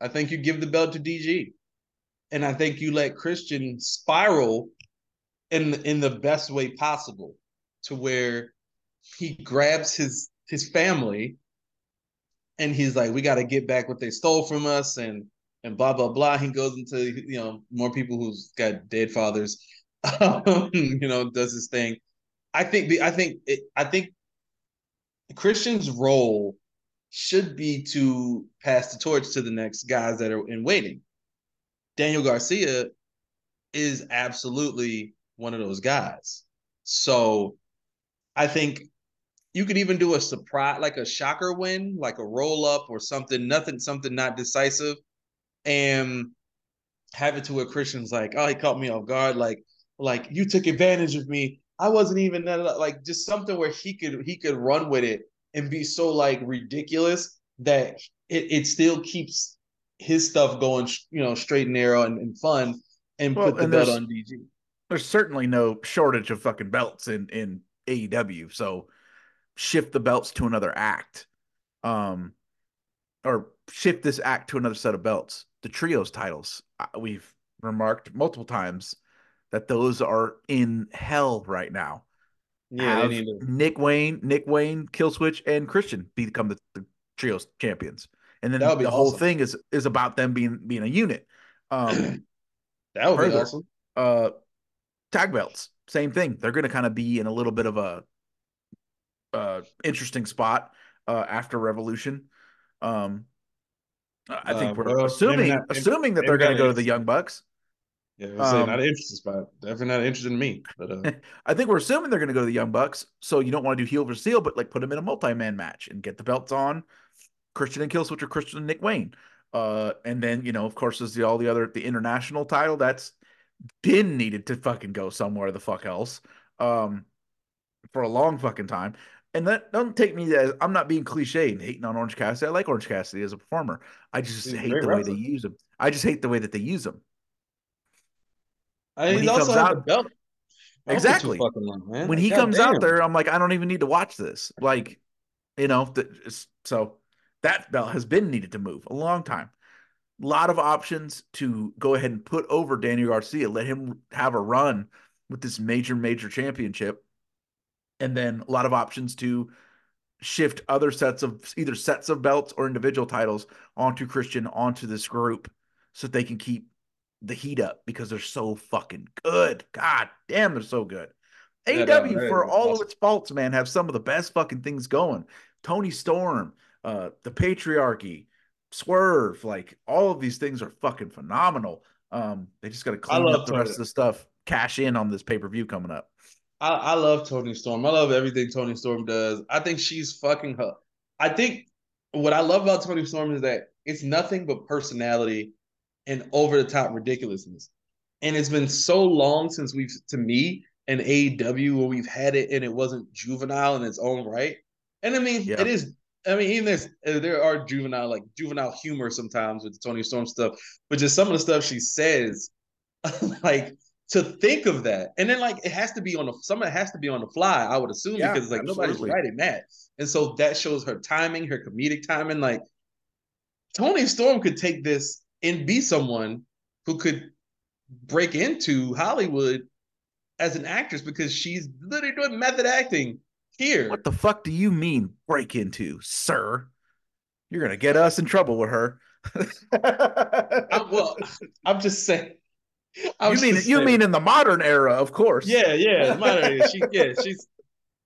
I think you give the belt to DG, and I think you let Christian spiral in in the best way possible, to where he grabs his his family and he's like, we got to get back what they stole from us, and and blah blah blah. He goes into you know more people who's got dead fathers, <laughs> you know, does his thing. I think the I think it, I think Christian's role should be to pass the torch to the next guys that are in waiting. Daniel Garcia is absolutely one of those guys. So I think you could even do a surprise, like a shocker win, like a roll up or something, nothing, something not decisive, and have it to where Christian's like, oh, he caught me off guard, like, like you took advantage of me. I wasn't even like just something where he could he could run with it and be so like ridiculous that it, it still keeps his stuff going, you know, straight and narrow and, and fun, and well, put the and belt on DG. There's certainly no shortage of fucking belts in in AEW, so shift the belts to another act, um, or shift this act to another set of belts. The trios titles, uh, we've remarked multiple times that those are in hell right now. Yeah, Nick Wayne, Nick Wayne, Killswitch, and Christian become the, the trios champions, and then the awesome. whole thing is is about them being being a unit. Um, <clears throat> that would further, be awesome. Uh, tag belts, same thing. They're going to kind of be in a little bit of a uh, interesting spot uh, after Revolution. Um, I think uh, we're well, assuming not, assuming that they're going to go to the Young Bucks. Yeah, I um, not an interesting spot. Definitely not interested in me. But uh... <laughs> I think we're assuming they're going to go to the Young Bucks. So you don't want to do heel versus heel, but like put them in a multi-man match and get the belts on Christian and Killswitch or Christian and Nick Wayne. Uh, and then you know, of course, there's the all the other the international title that's been needed to fucking go somewhere the fuck else. Um, for a long fucking time. And that don't take me as I'm not being cliche and hating on Orange Cassidy. I like Orange Cassidy as a performer. I just He's hate the way they use him. I just hate the way that they use him. I mean, he also has out, belt. Exactly. Long, when he God comes damn. out there, I'm like, I don't even need to watch this. Like, you know, the, so that belt has been needed to move a long time. A lot of options to go ahead and put over Daniel Garcia, let him have a run with this major, major championship and then a lot of options to shift other sets of either sets of belts or individual titles onto Christian onto this group so they can keep the heat up because they're so fucking good. God damn, they're so good. Yeah, AW for all awesome. of its faults, man, have some of the best fucking things going. Toni Storm, uh, the patriarchy, Swerve, like all of these things are fucking phenomenal. Um, they just got to clean up the Tony. rest of the stuff, cash in on this pay per view coming up. I, I love Toni Storm. I love everything Toni Storm does. I think she's fucking her. I think what I love about Toni Storm is that it's nothing but personality and over the top ridiculousness. And it's been so long since we've, to me, an AEW where we've had it and it wasn't juvenile in its own right. And I mean, yeah. it is. I mean, even there's uh, there are juvenile like juvenile humor sometimes with the Toni Storm stuff, but just some of the stuff she says, <laughs> like to think of that. And then like it has to be on the someone has to be on the fly, I would assume, yeah, because like absolutely. nobody's writing that. And so that shows her timing, her comedic timing. Like Toni Storm could take this and be someone who could break into Hollywood as an actress because she's literally doing method acting here. What the fuck do you mean break into, sir? You're gonna get us in trouble with her. <laughs> I'm, well, I'm just saying you mean you mean in the modern era, of course. Yeah, yeah, <laughs> modern era. She, yeah, she's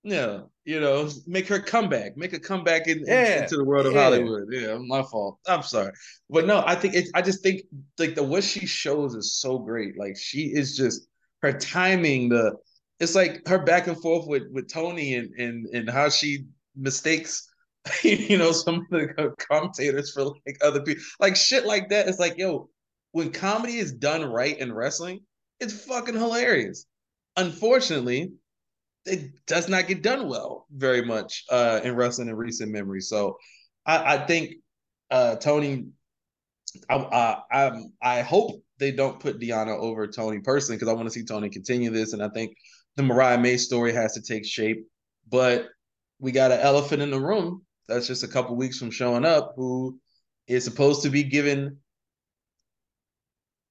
yeah, you know, make her comeback, make a comeback in, yeah. into the world of yeah. Hollywood. Yeah, my fault. I'm sorry, but no, I think it's. I just think like the what she shows is so great. Like she is just her timing. The it's like her back and forth with with Tony and and and how she mistakes. <laughs> You know, some of the commentators for like other people, like shit like that. It's like, yo, when comedy is done right in wrestling, it's fucking hilarious. Unfortunately, it does not get done well very much uh, in wrestling in recent memory. So I, I think uh, Toni, I, I, I, I hope they don't put Deonna over Toni personally because I want to see Toni continue this, and I think the Mariah May story has to take shape. But we got an elephant in the room that's just a couple weeks from showing up who is supposed to be given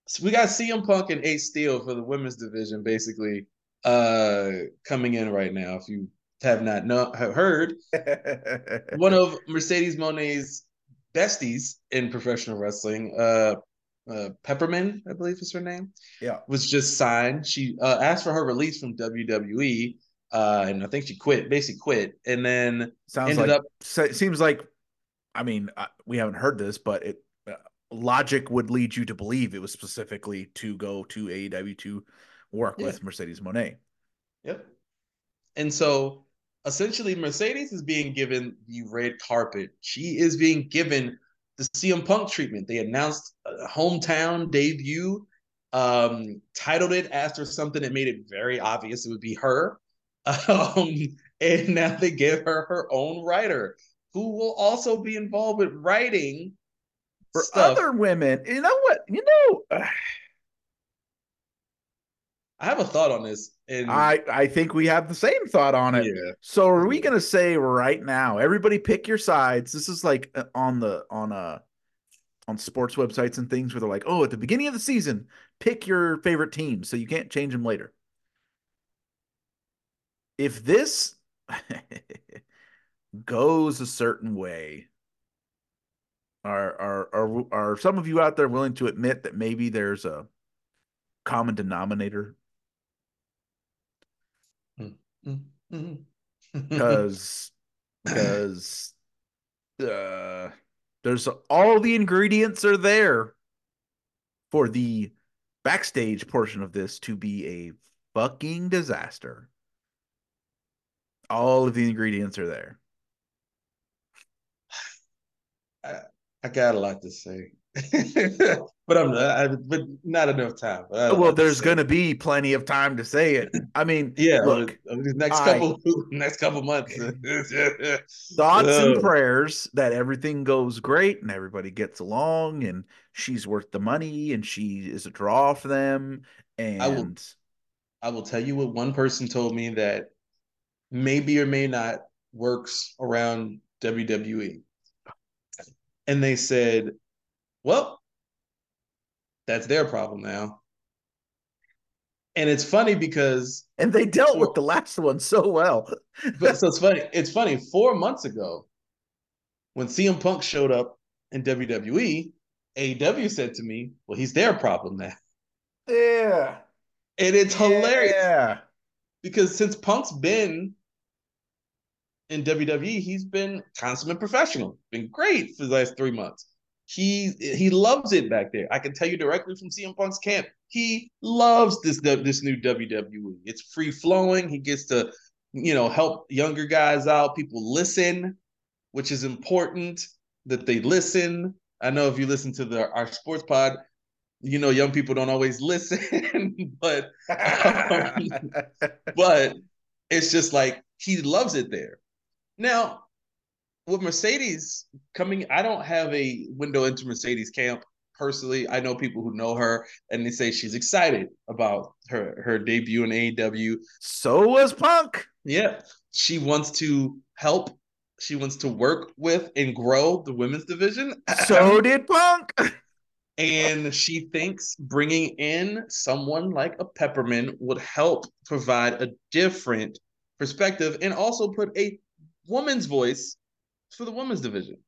so we got CM Punk and Ace Steel for the women's division, basically, uh, coming in right now. If you have not know, have heard, <laughs> one of Mercedes Moné's besties in professional wrestling, uh, uh, Peppermint, I believe is her name. Yeah, was just signed. She uh, asked for her release from WWE, uh, and I think she quit, basically quit, and then sounds ended like, up. Seems like, I mean, we haven't heard this, but it logic would lead you to believe it was specifically to go to AEW to work yeah. with Mercedes Moné. Yep. And so essentially Mercedes is being given the red carpet. She is being given the CM Punk treatment. They announced a hometown debut, um, titled it after something that made it very obvious it would be her. <laughs> Um, and now they give her her own writer who will also be involved with writing For stuff. other women, you know what? You know, uh, <sighs> I have a thought on this. And I I think we have the same thought on it. yeah, So are we gonna say right now, everybody pick your sides? This is like uh, on the on uh on sports websites and things where they're like, oh, at the beginning of the season, pick your favorite team so you can't change them later. If this <laughs> goes a certain way, are are are are some of you out there willing to admit that maybe there's a common denominator? Mhm. because because uh there's all the ingredients are there for the backstage portion of this to be a fucking disaster. All of the ingredients are there. <sighs> I got a lot to say, <laughs> but I'm not. I, but not enough time. But I have a Well, there's going to be plenty of time to say it. I mean, <laughs> yeah. look, next I- couple <laughs> next couple months. thoughts and prayers that everything goes great and everybody gets along and she's worth the money and she is a draw for them and I will- I will tell you what one person told me that maybe or may not works around WWE. And they said, well, that's their problem now. And it's funny because, and they dealt Well- with the last one so well. <laughs> but so it's funny. It's funny. Four months ago, when CM Punk showed up in WWE, AEW said to me, well, he's their problem now. Yeah. And it's hilarious. Yeah. because since Punk's been in WWE, he's been consummate professional, been great for the last three months. He he loves it back there. I can tell you directly from CM Punk's camp. He loves this this new WWE. It's free flowing. He gets to you know help younger guys out. People listen, which is important that they listen. I know if you listen to the our sports pod, you know young people don't always <laughs> listen, but um, <laughs> but it's just like he loves it there. Now, with Mercedes coming, I don't have a window into Mercedes camp personally. I know people who know her and they say she's excited about her her debut in AEW. so was Punk. Yeah, she wants to help. She wants to work with and grow the women's division. So <laughs> did Punk. And she thinks bringing in someone like a Peppermint would help provide a different perspective and also put a woman's voice for the women's division.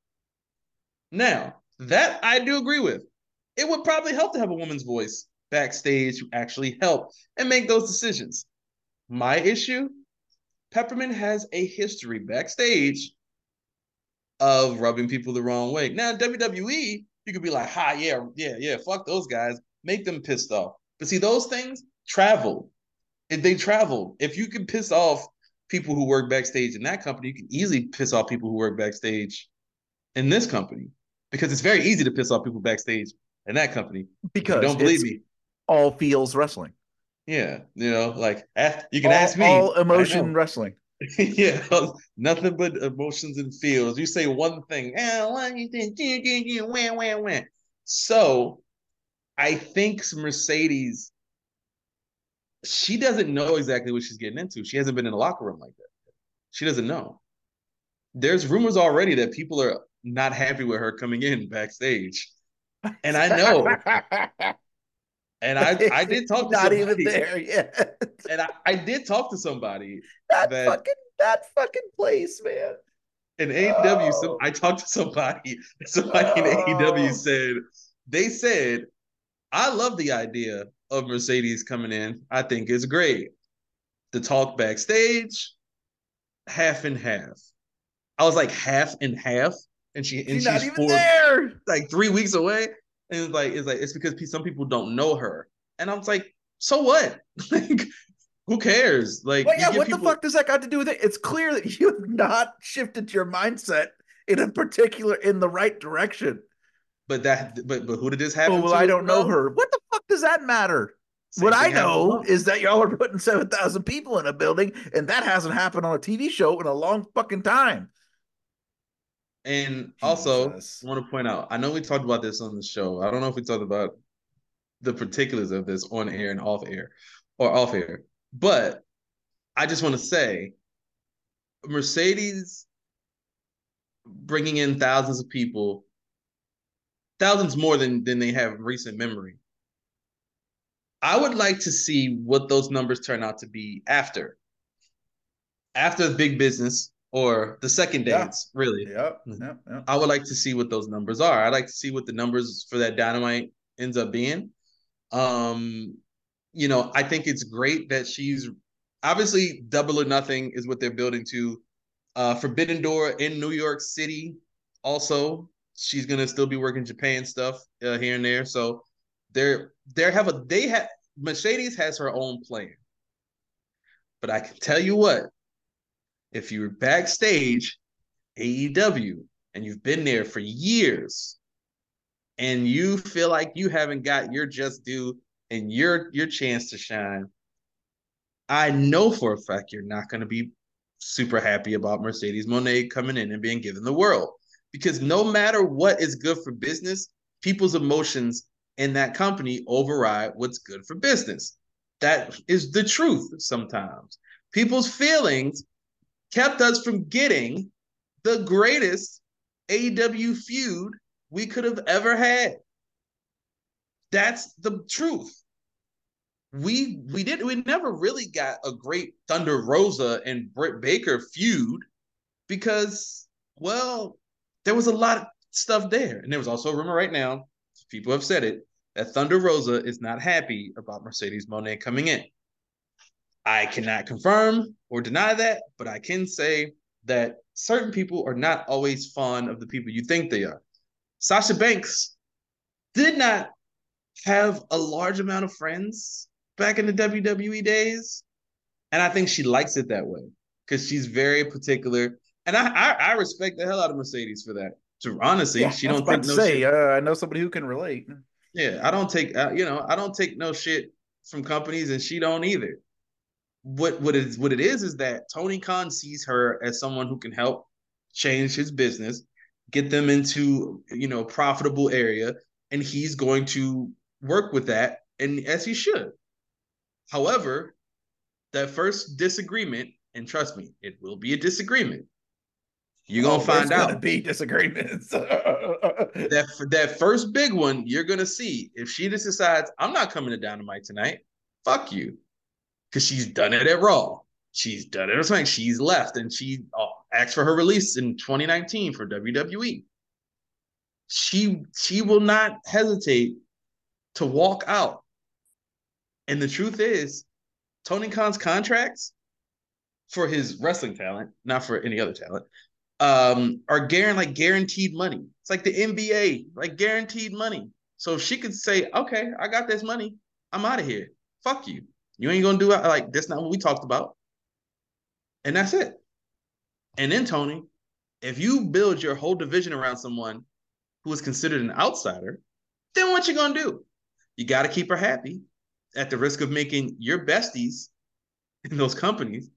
Now, that I do agree with. It would probably help to have a woman's voice backstage who actually help and make those decisions. My issue Peppermint has a history backstage of rubbing people the wrong way. Now, WWE, you could be like, ha, yeah, yeah, yeah, fuck those guys, make them pissed off. But see, those things travel. If they travel, if you can piss off people who work backstage in that company, you can easily piss off people who work backstage in this company because it's very easy to piss off people backstage in that company. Because don't believe it's me. all feels wrestling. Yeah, you know, like you can all, ask me. all emotion wrestling. <laughs> yeah, <laughs> nothing but emotions and feels. You say one thing, ah, wah. So I think Mercedes, she doesn't know exactly what she's getting into. She hasn't been in a locker room like that. She doesn't know. There's rumors already that people are not happy with her coming in backstage. And I know, <laughs> and I I did talk to Not somebody, even there yet. and I, I did talk to somebody that That- fucking that fucking place, man. in AEW, some, Oh. I talked to somebody. Somebody in AEW Oh. said they said, "I love the idea of Mercedes coming in. I think it's great. The talk backstage, half and half. I was like half and half, and she and She's she's not even four, there. like three weeks away. And it's like it's like it's because some people don't know her, and I was like, so what? <laughs> like, Who cares? Like, Well, yeah, what people- the fuck does that got to do with it? It's clear that <laughs> you have not shifted your mindset in a particular in the right direction. But that, but but who did this happen? Oh, well, to I don't know her. What the fuck does that matter? Same what I know is that y'all are putting 7,000 people in a building, and that hasn't happened on a TV show in a long fucking time. And also, Jesus. I want to point out, I know we talked about this on the show. I don't know if we talked about the particulars of this on air and off air or off air, but I just want to say Mercedes bringing in thousands of people, thousands more than, than they have in recent memory. I would like to see what those numbers turn out to be after. After the big business or the second Yeah. dance, really. Yep, yep, yep. I would like to see what those numbers are. I'd like to see what the numbers for that dynamite ends up being. Um, you know, I think it's great that she's obviously double or nothing is what they're building to. Uh, Forbidden Door in New York City, also, she's gonna still be working Japan stuff uh, here and there. So they're they have a they have Mercedes has her own plan. But I can tell you what, if you're backstage AEW and you've been there for years and you feel like you haven't got your just due and your your chance to shine, I know for a fact you're not going to be super happy about Mercedes Moné coming in and being given the world because no matter what is good for business, people's emotions in that company override what's good for business. That is the truth sometimes. People's feelings kept us from getting the greatest AEW feud we could have ever had. That's the truth. We we did we never really got a great Thunder Rosa and Britt Baker feud because well there was a lot of stuff there and there was also a rumor right now people have said it that Thunder Rosa is not happy about Mercedes Moné coming in. I cannot confirm or deny that, but I can say that certain people are not always fond of the people you think they are. Sasha Banks did not have a large amount of friends back in the WWE days. And I think she likes it that way because she's very particular. And I, I, I respect the hell out of Mercedes for that. So honestly, Yeah, she don't think no say, shit. uh, I know somebody who can relate. Yeah, I don't take uh, you know I don't take no shit from companies, and she don't either. What what it is what it is is that Tony Khan sees her as someone who can help change his business, get them into you know profitable area, and he's going to work with that, and as he should. However, that first disagreement, and trust me, it will be a disagreement. You're gonna Oh, find out Gonna be disagreements. <laughs> that that first big one, you're gonna see if she just decides I'm not coming to Dynamite tonight. Fuck you, because she's done it at Raw. She's done it at SmackDown. She's left, and she uh, asked for her release in 2019 for WWE. She she will not hesitate to walk out. And the truth is, Tony Khan's contracts for his wrestling talent, not for any other talent, um, are guaranteed like guaranteed money. It's like the NBA, like guaranteed money. So if she could say, "Okay, I got this money. I'm out of here. Fuck you. You ain't gonna do it. Like that's not what we talked about." And that's it. And then Tony, if you build your whole division around someone who is considered an outsider, then what you gonna do? You got to keep her happy, at the risk of making your besties in those companies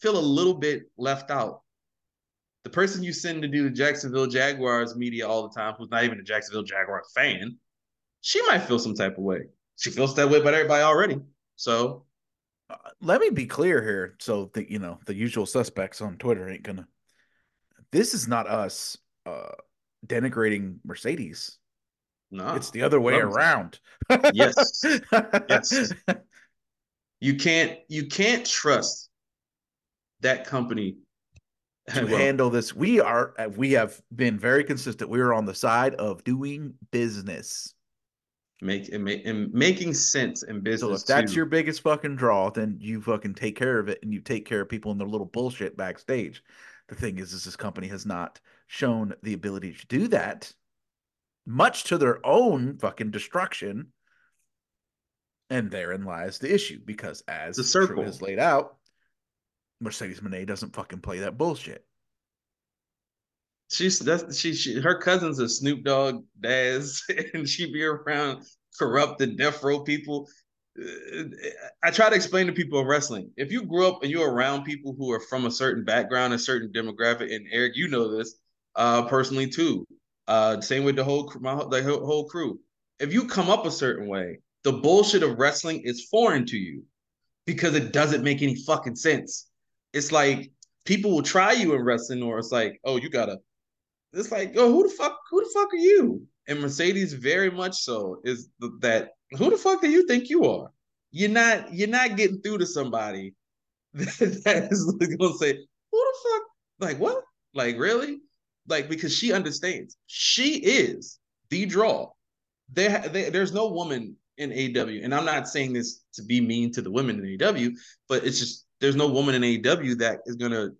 feel a little bit left out the person you send to do the Jacksonville Jaguars media all the time, who's not even a Jacksonville Jaguars fan, she might feel some type of way. She feels that way about everybody already. So Uh, Let me be clear here, so that you know the usual suspects on Twitter ain't gonna. This is not us uh, denigrating Mercedes. no, it's the other way around. Yes. Yes. <laughs> you can't you can't trust that company <laughs> to Well, handle this. We are uh, we have been very consistent. We are on the side of doing business. make and, make, and making sense in business. So if that's too. your biggest fucking draw, then you fucking take care of it and you take care of people in their little bullshit backstage. The thing is, is this company has not shown the ability to do that, much to their own fucking destruction. And therein lies the issue because as The circle. is laid out, Mercedes Moné doesn't fucking play that bullshit. She's that's she, she her cousin's a Snoop Dogg Daz, <laughs> and she be around corrupted death row people. Uh, I try to explain to people in wrestling. If you grew up and you're around people who are from a certain background, a certain demographic, and Eric, you know this uh, personally too. Uh, same with the whole my the whole whole crew. If you come up a certain way, the bullshit of wrestling is foreign to you because it doesn't make any fucking sense. It's like people will try you in wrestling, or it's like, oh, you gotta it's like, yo, who the fuck, who the fuck are you? And Mercedes very much so is that who the fuck do you think you are? You're not, you're not getting through to somebody <laughs> that is gonna say, who the fuck, like what? Like really? Like because she understands. She is the draw. There, there there's no woman in AW, and I'm not saying this to be mean to the women in AW, but it's just there's no woman in AEW that is gonna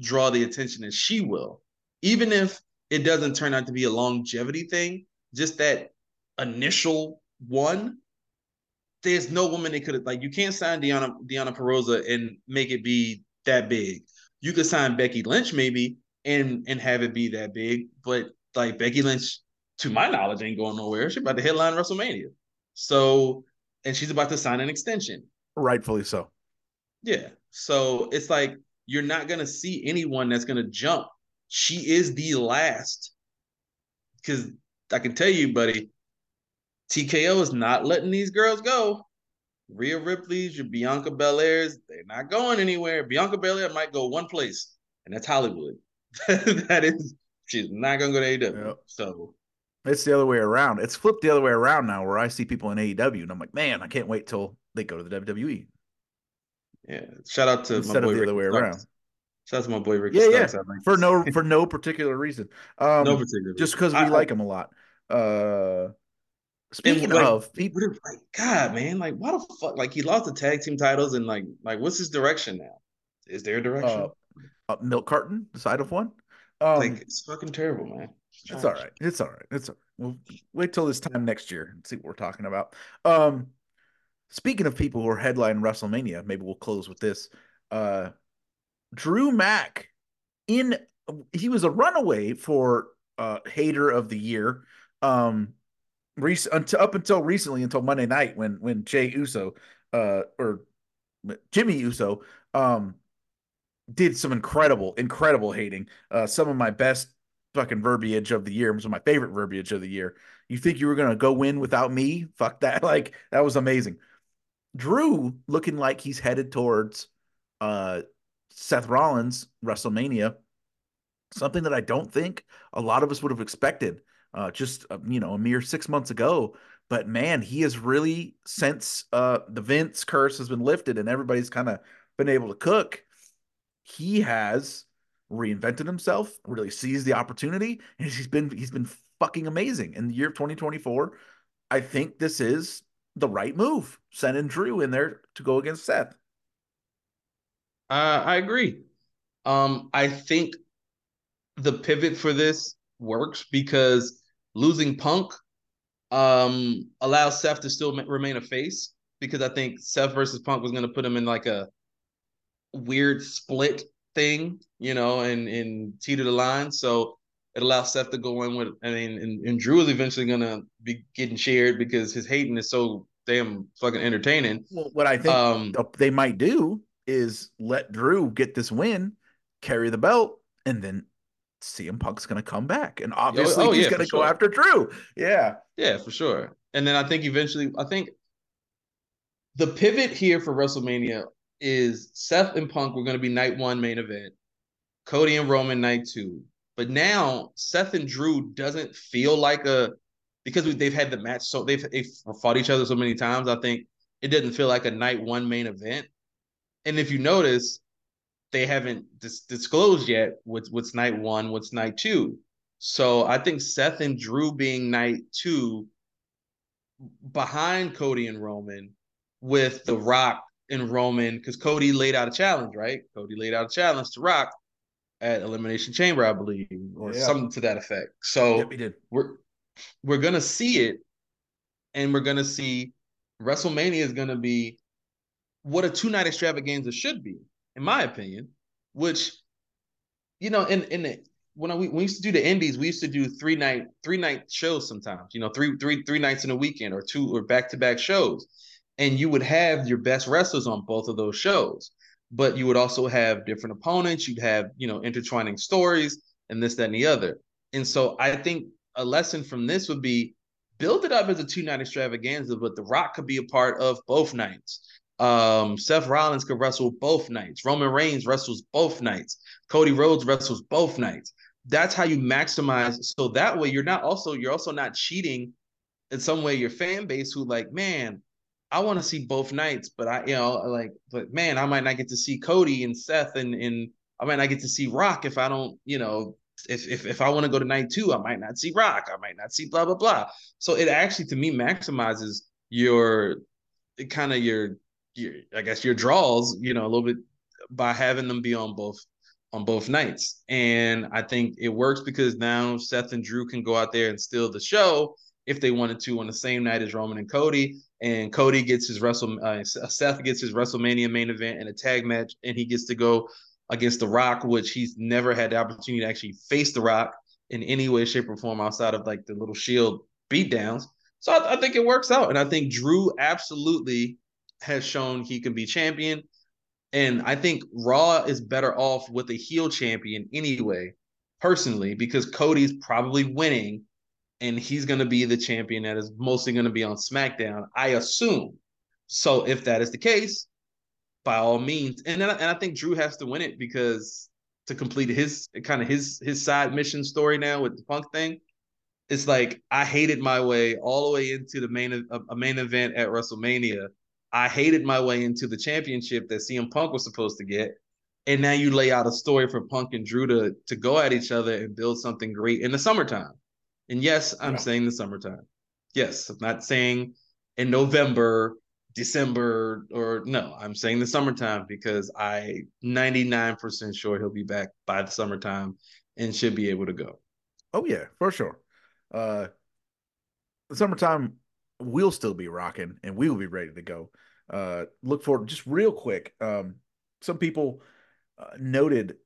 draw the attention as she will. Even if it doesn't turn out to be a longevity thing, just that initial one, there's no woman they could have like you can't sign Deonna Deonna Purrazzo and make it be that big. You could sign Becky Lynch maybe and and have it be that big, but like Becky Lynch, to my knowledge, ain't going nowhere. She's about to headline WrestleMania. So and she's about to sign an extension. Rightfully so. Yeah. So it's like you're not gonna see anyone that's gonna jump. She is the last. Because I can tell you, buddy, TKO is not letting these girls go. Rhea Ripley's, your Bianca Belairs, they're not going anywhere. Bianca Belair might go one place, and that's Hollywood. <laughs> that is, she's not gonna go to AEW. Yep. So It's the other way around. It's flipped the other way around now, where I see people in AEW, and I'm like, man, I can't wait till they go to the WWE yeah, shout out to instead my boy of the other Ricky way Starks. around. Shout out to my boy Ricky Yeah, yeah. Starks. I like For no <laughs> for no particular reason. Um, no particular just because we I- like him a lot. Uh, speaking like, of people, like, God, man, like, why the fuck? Like, he lost the tag team titles, and like, like, what's his direction now? Is there a direction? uh, uh, milk carton, the side of one. Um, like, it's fucking terrible, man. It's all right. It's all right. It's all right. We'll wait till this time next year and see what we're talking about. Um, speaking of people who are headlining WrestleMania, maybe we'll close with this. Uh, Drew Mack in he was a runaway for uh hater of the year. Um, rec- until up until recently, until Monday night when when Jey Uso, uh, or Jimmy Uso, um, did some incredible, incredible hating. Uh, some of my best fucking verbiage of the year. Some of my favorite verbiage of the year. You think you were gonna go win without me? Fuck that! <laughs> Like that was amazing. Drew looking like he's headed towards uh Seth Rollins WrestleMania. Something that I don't think a lot of us would have expected. Uh, just uh, you know, a mere six months ago. But man, he has really since uh the Vince curse has been lifted and everybody's kind of been able to cook. He has reinvented himself, really seized the opportunity, and he's been he's been fucking amazing in the year of 2024. I think this is the right move, sending Drew in there to go against Seth. Uh, I agree. Um, I think the pivot for this works because losing Punk um allows Seth to still remain a face because I think Seth versus Punk was going to put him in like a weird split thing, you know, and and teeter the line. So it allows Seth to go in with. I mean, and, and Drew is eventually going to be getting shared because his hating is so damn fucking entertaining. Well, what I think Um, they might do is let Drew get this win, carry the belt, and then CM Punk's going to come back, and obviously oh, he's yeah, going to go sure. after Drew. Yeah, Yeah, for sure. And then I think eventually, I think the pivot here for WrestleMania is Seth and Punk were going to be night one main event, Cody and Roman night two. But now Seth and Drew doesn't feel like a because they've had the match so they've, they've fought each other so many times. I think it doesn't feel like a night one main event. And if you notice, they haven't dis- disclosed yet what's what's night one, what's night two. So I think Seth and Drew being night two behind Cody and Roman with The Rock and Roman, because Cody laid out a challenge, right? Cody laid out a challenge to Rock at Elimination Chamber, I believe, or Yeah. something to that effect. So yep, he did. we're we're gonna see it, and we're gonna see WrestleMania is going to be what a two night extravaganza should be, in my opinion. Which, you know, in in the when we, we used to do the indies, we used to do three night three night shows sometimes. You know, three three three nights in a weekend or two or back to back shows, and you would have your best wrestlers on both of those shows. But you would also have different opponents. You'd have you know intertwining stories and this that and the other. And so I think a lesson from this would be build it up as a two night extravaganza, but The Rock could be a part of both nights. Um, Seth Rollins could wrestle both nights. Roman Reigns wrestles both nights. Cody Rhodes wrestles both nights. That's how you maximize. So that way, you're not also you're also not cheating in some way your fan base who like, man, I want to see both nights, but I, you know, like, but man, I might not get to see Cody and Seth and and I might not get to see Rock if I don't, you know, if if, if I want to go to night two, I might not see Rock. I might not see blah blah blah. So it actually to me maximizes your kind of your your I guess your draws, you know, a little bit by having them be on both on both nights. And I think it works because now Seth and Drew can go out there and steal the show if they wanted to on the same night as Roman and Cody. And Cody gets his Wrestle uh, Seth gets his WrestleMania main event and a tag match, and he gets to go against The Rock, which he's never had the opportunity to actually face The Rock in any way, shape, or form outside of like the little Shield beatdowns. So I, I think it works out, and I think Drew absolutely has shown he can be champion. And I think Raw is better off with a heel champion anyway, personally, because Cody's probably winning and he's going to be the champion that is mostly going to be on SmackDown, I assume. So if that is the case, by all means. And then, and I think Drew has to win it because to complete his kind of his his side mission story now with the Punk thing, it's like I hated my way all the way into the main a main event at WrestleMania. I hated my way into the championship that CM Punk was supposed to get. And now you lay out a story for Punk and Drew to to go at each other and build something great in the summertime. And yes, I'm yeah. saying the summertime. Yes, I'm not saying in November December or no, I'm saying the summertime because I 99% sure he'll be back by the summertime and should be able to go. Oh yeah, for sure. Uh the summertime we'll still be rocking and we will be ready to go. Uh look forward just real quick. Um some people uh, noted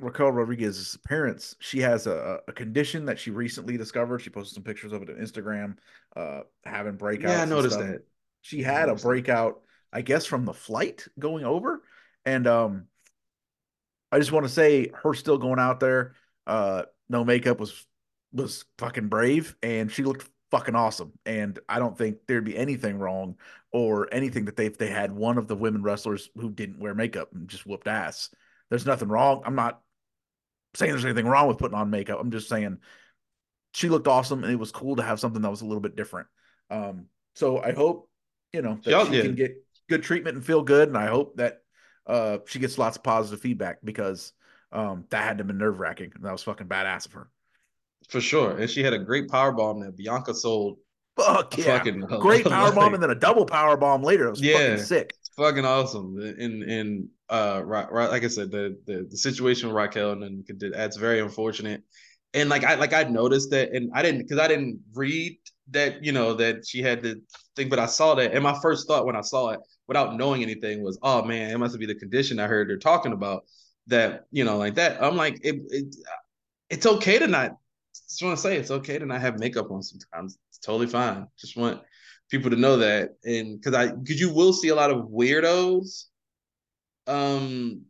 Raquel Rodriguez's parents. She has a, a condition that she recently discovered. She posted some pictures of it on Instagram, uh, having breakouts. Yeah, I noticed that. She had a breakout, I guess, from the flight going over. And um I just want to say her still going out there, uh, no makeup was was fucking brave and she looked fucking awesome. And I don't think there'd be anything wrong or anything that they if they had one of the women wrestlers who didn't wear makeup and just whooped ass. There's nothing wrong. I'm not saying there's anything wrong with putting on makeup. I'm just saying she looked awesome and it was cool to have something that was a little bit different. Um, so I hope you know that she can get good treatment and feel good. And I hope that uh, she gets lots of positive feedback because um, that had to been nerve wracking. That was fucking badass of her. For sure. And she had a great power bomb that Bianca sold. Fuck yeah. Fucking, great power <laughs> bomb and then a double power bomb later. It was yeah, fucking sick. Fucking awesome. And and uh right, like I said, the, the the situation with Raquel and then that's very unfortunate. And like I like I noticed that and I didn't because I didn't read that you know that she had the thing, but I saw that, and my first thought when I saw it, without knowing anything, was, "Oh man, it must be the condition I heard they're talking about." That you know, like that. I'm like, it, it it's okay to not. Just want to say it's okay to not have makeup on sometimes. It's totally fine. Just want people to know that, and because I because you will see a lot of weirdos. Um,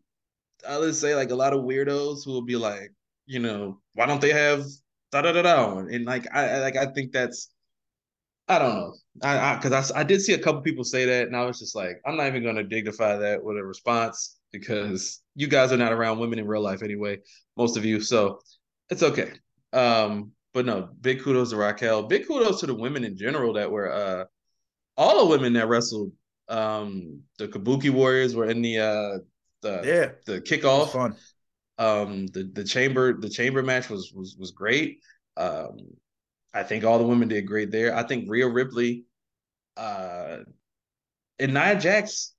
I would say like a lot of weirdos who will be like, you know, why don't they have da da da da? And like I like I think that's I don't know. I because I, I, I, did see a couple people say that, and I was just like, I'm not even going to dignify that with a response because you guys are not around women in real life anyway, most of you. So it's okay. Um, but no, big kudos to Raquel. Big kudos to the women in general that were uh all the women that wrestled. Um, the Kabuki Warriors were in the uh the yeah the kickoff. Fun. Um, the the chamber the chamber match was was was great. Um, I think all the women did great there. I think Rhea Ripley uh, and Nia Jax,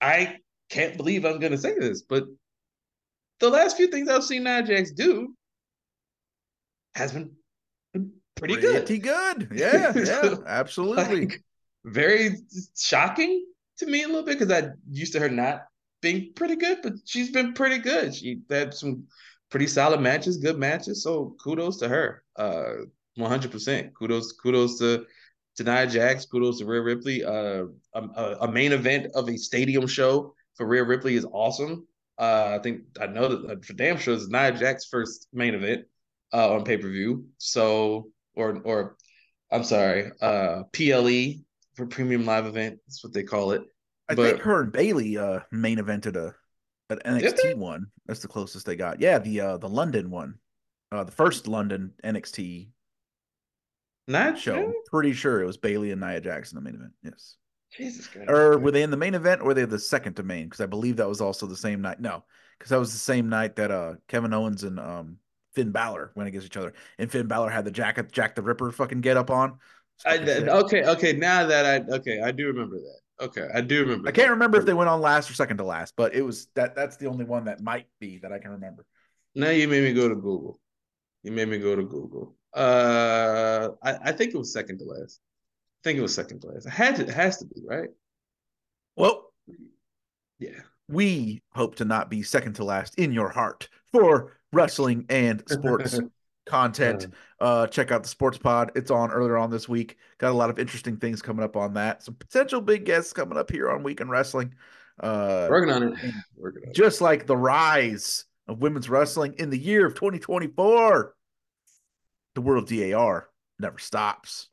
I can't believe I'm going to say this, but the last few things I've seen Nia Jax do has been, pretty, pretty good. Pretty good. <laughs> Yeah, yeah, absolutely. Like, very shocking to me a little bit because I used to her not being pretty good, but she's been pretty good. She had some pretty solid matches, good matches. So kudos to her. Uh, 100%. Kudos, kudos to Nia Jax. Kudos to Rhea Ripley. Uh, a, a, main event of a stadium show for Rhea Ripley is awesome. Uh, I think I know that uh, for damn sure it's Nia Jax's first main event uh, on pay per view. So or or I'm sorry, uh, PLE for premium live event. That's what they call it. I but, think her and Bayley uh main evented a an NXT one. That's the closest they got. Yeah, the uh the London one. Uh the first London NXT Not show. I'm pretty sure it was Bayley and Nia Jackson the main event. Yes. Jesus Christ. Or were they in the main event or were they the second to main? Because I believe that was also the same night. No, because that was the same night that uh Kevin Owens and um Finn Balor went against each other. And Finn Balor had the jacket Jack the Ripper fucking get up on. I, okay, okay. Now that I okay, I do remember that. Okay, I do remember. I can't remember if they went on last or second to last, but it was that. That's the only one that might be that I can remember. Now you made me go to Google. You made me go to Google. Uh, I, I think it was second to last. I think it was second to last. It had to, it has to be right. Well, yeah. We hope to not be second to last in your heart for wrestling and sports <laughs> content. Uh, check out the Sports Pod. It's on earlier on this week. Got a lot of interesting things coming up on that. Some potential big guests coming up here on Week In Wrestling. Uh, working on it. <sighs> Working on just it. like the rise of women's wrestling in the year of 2024, the world DAR never stops.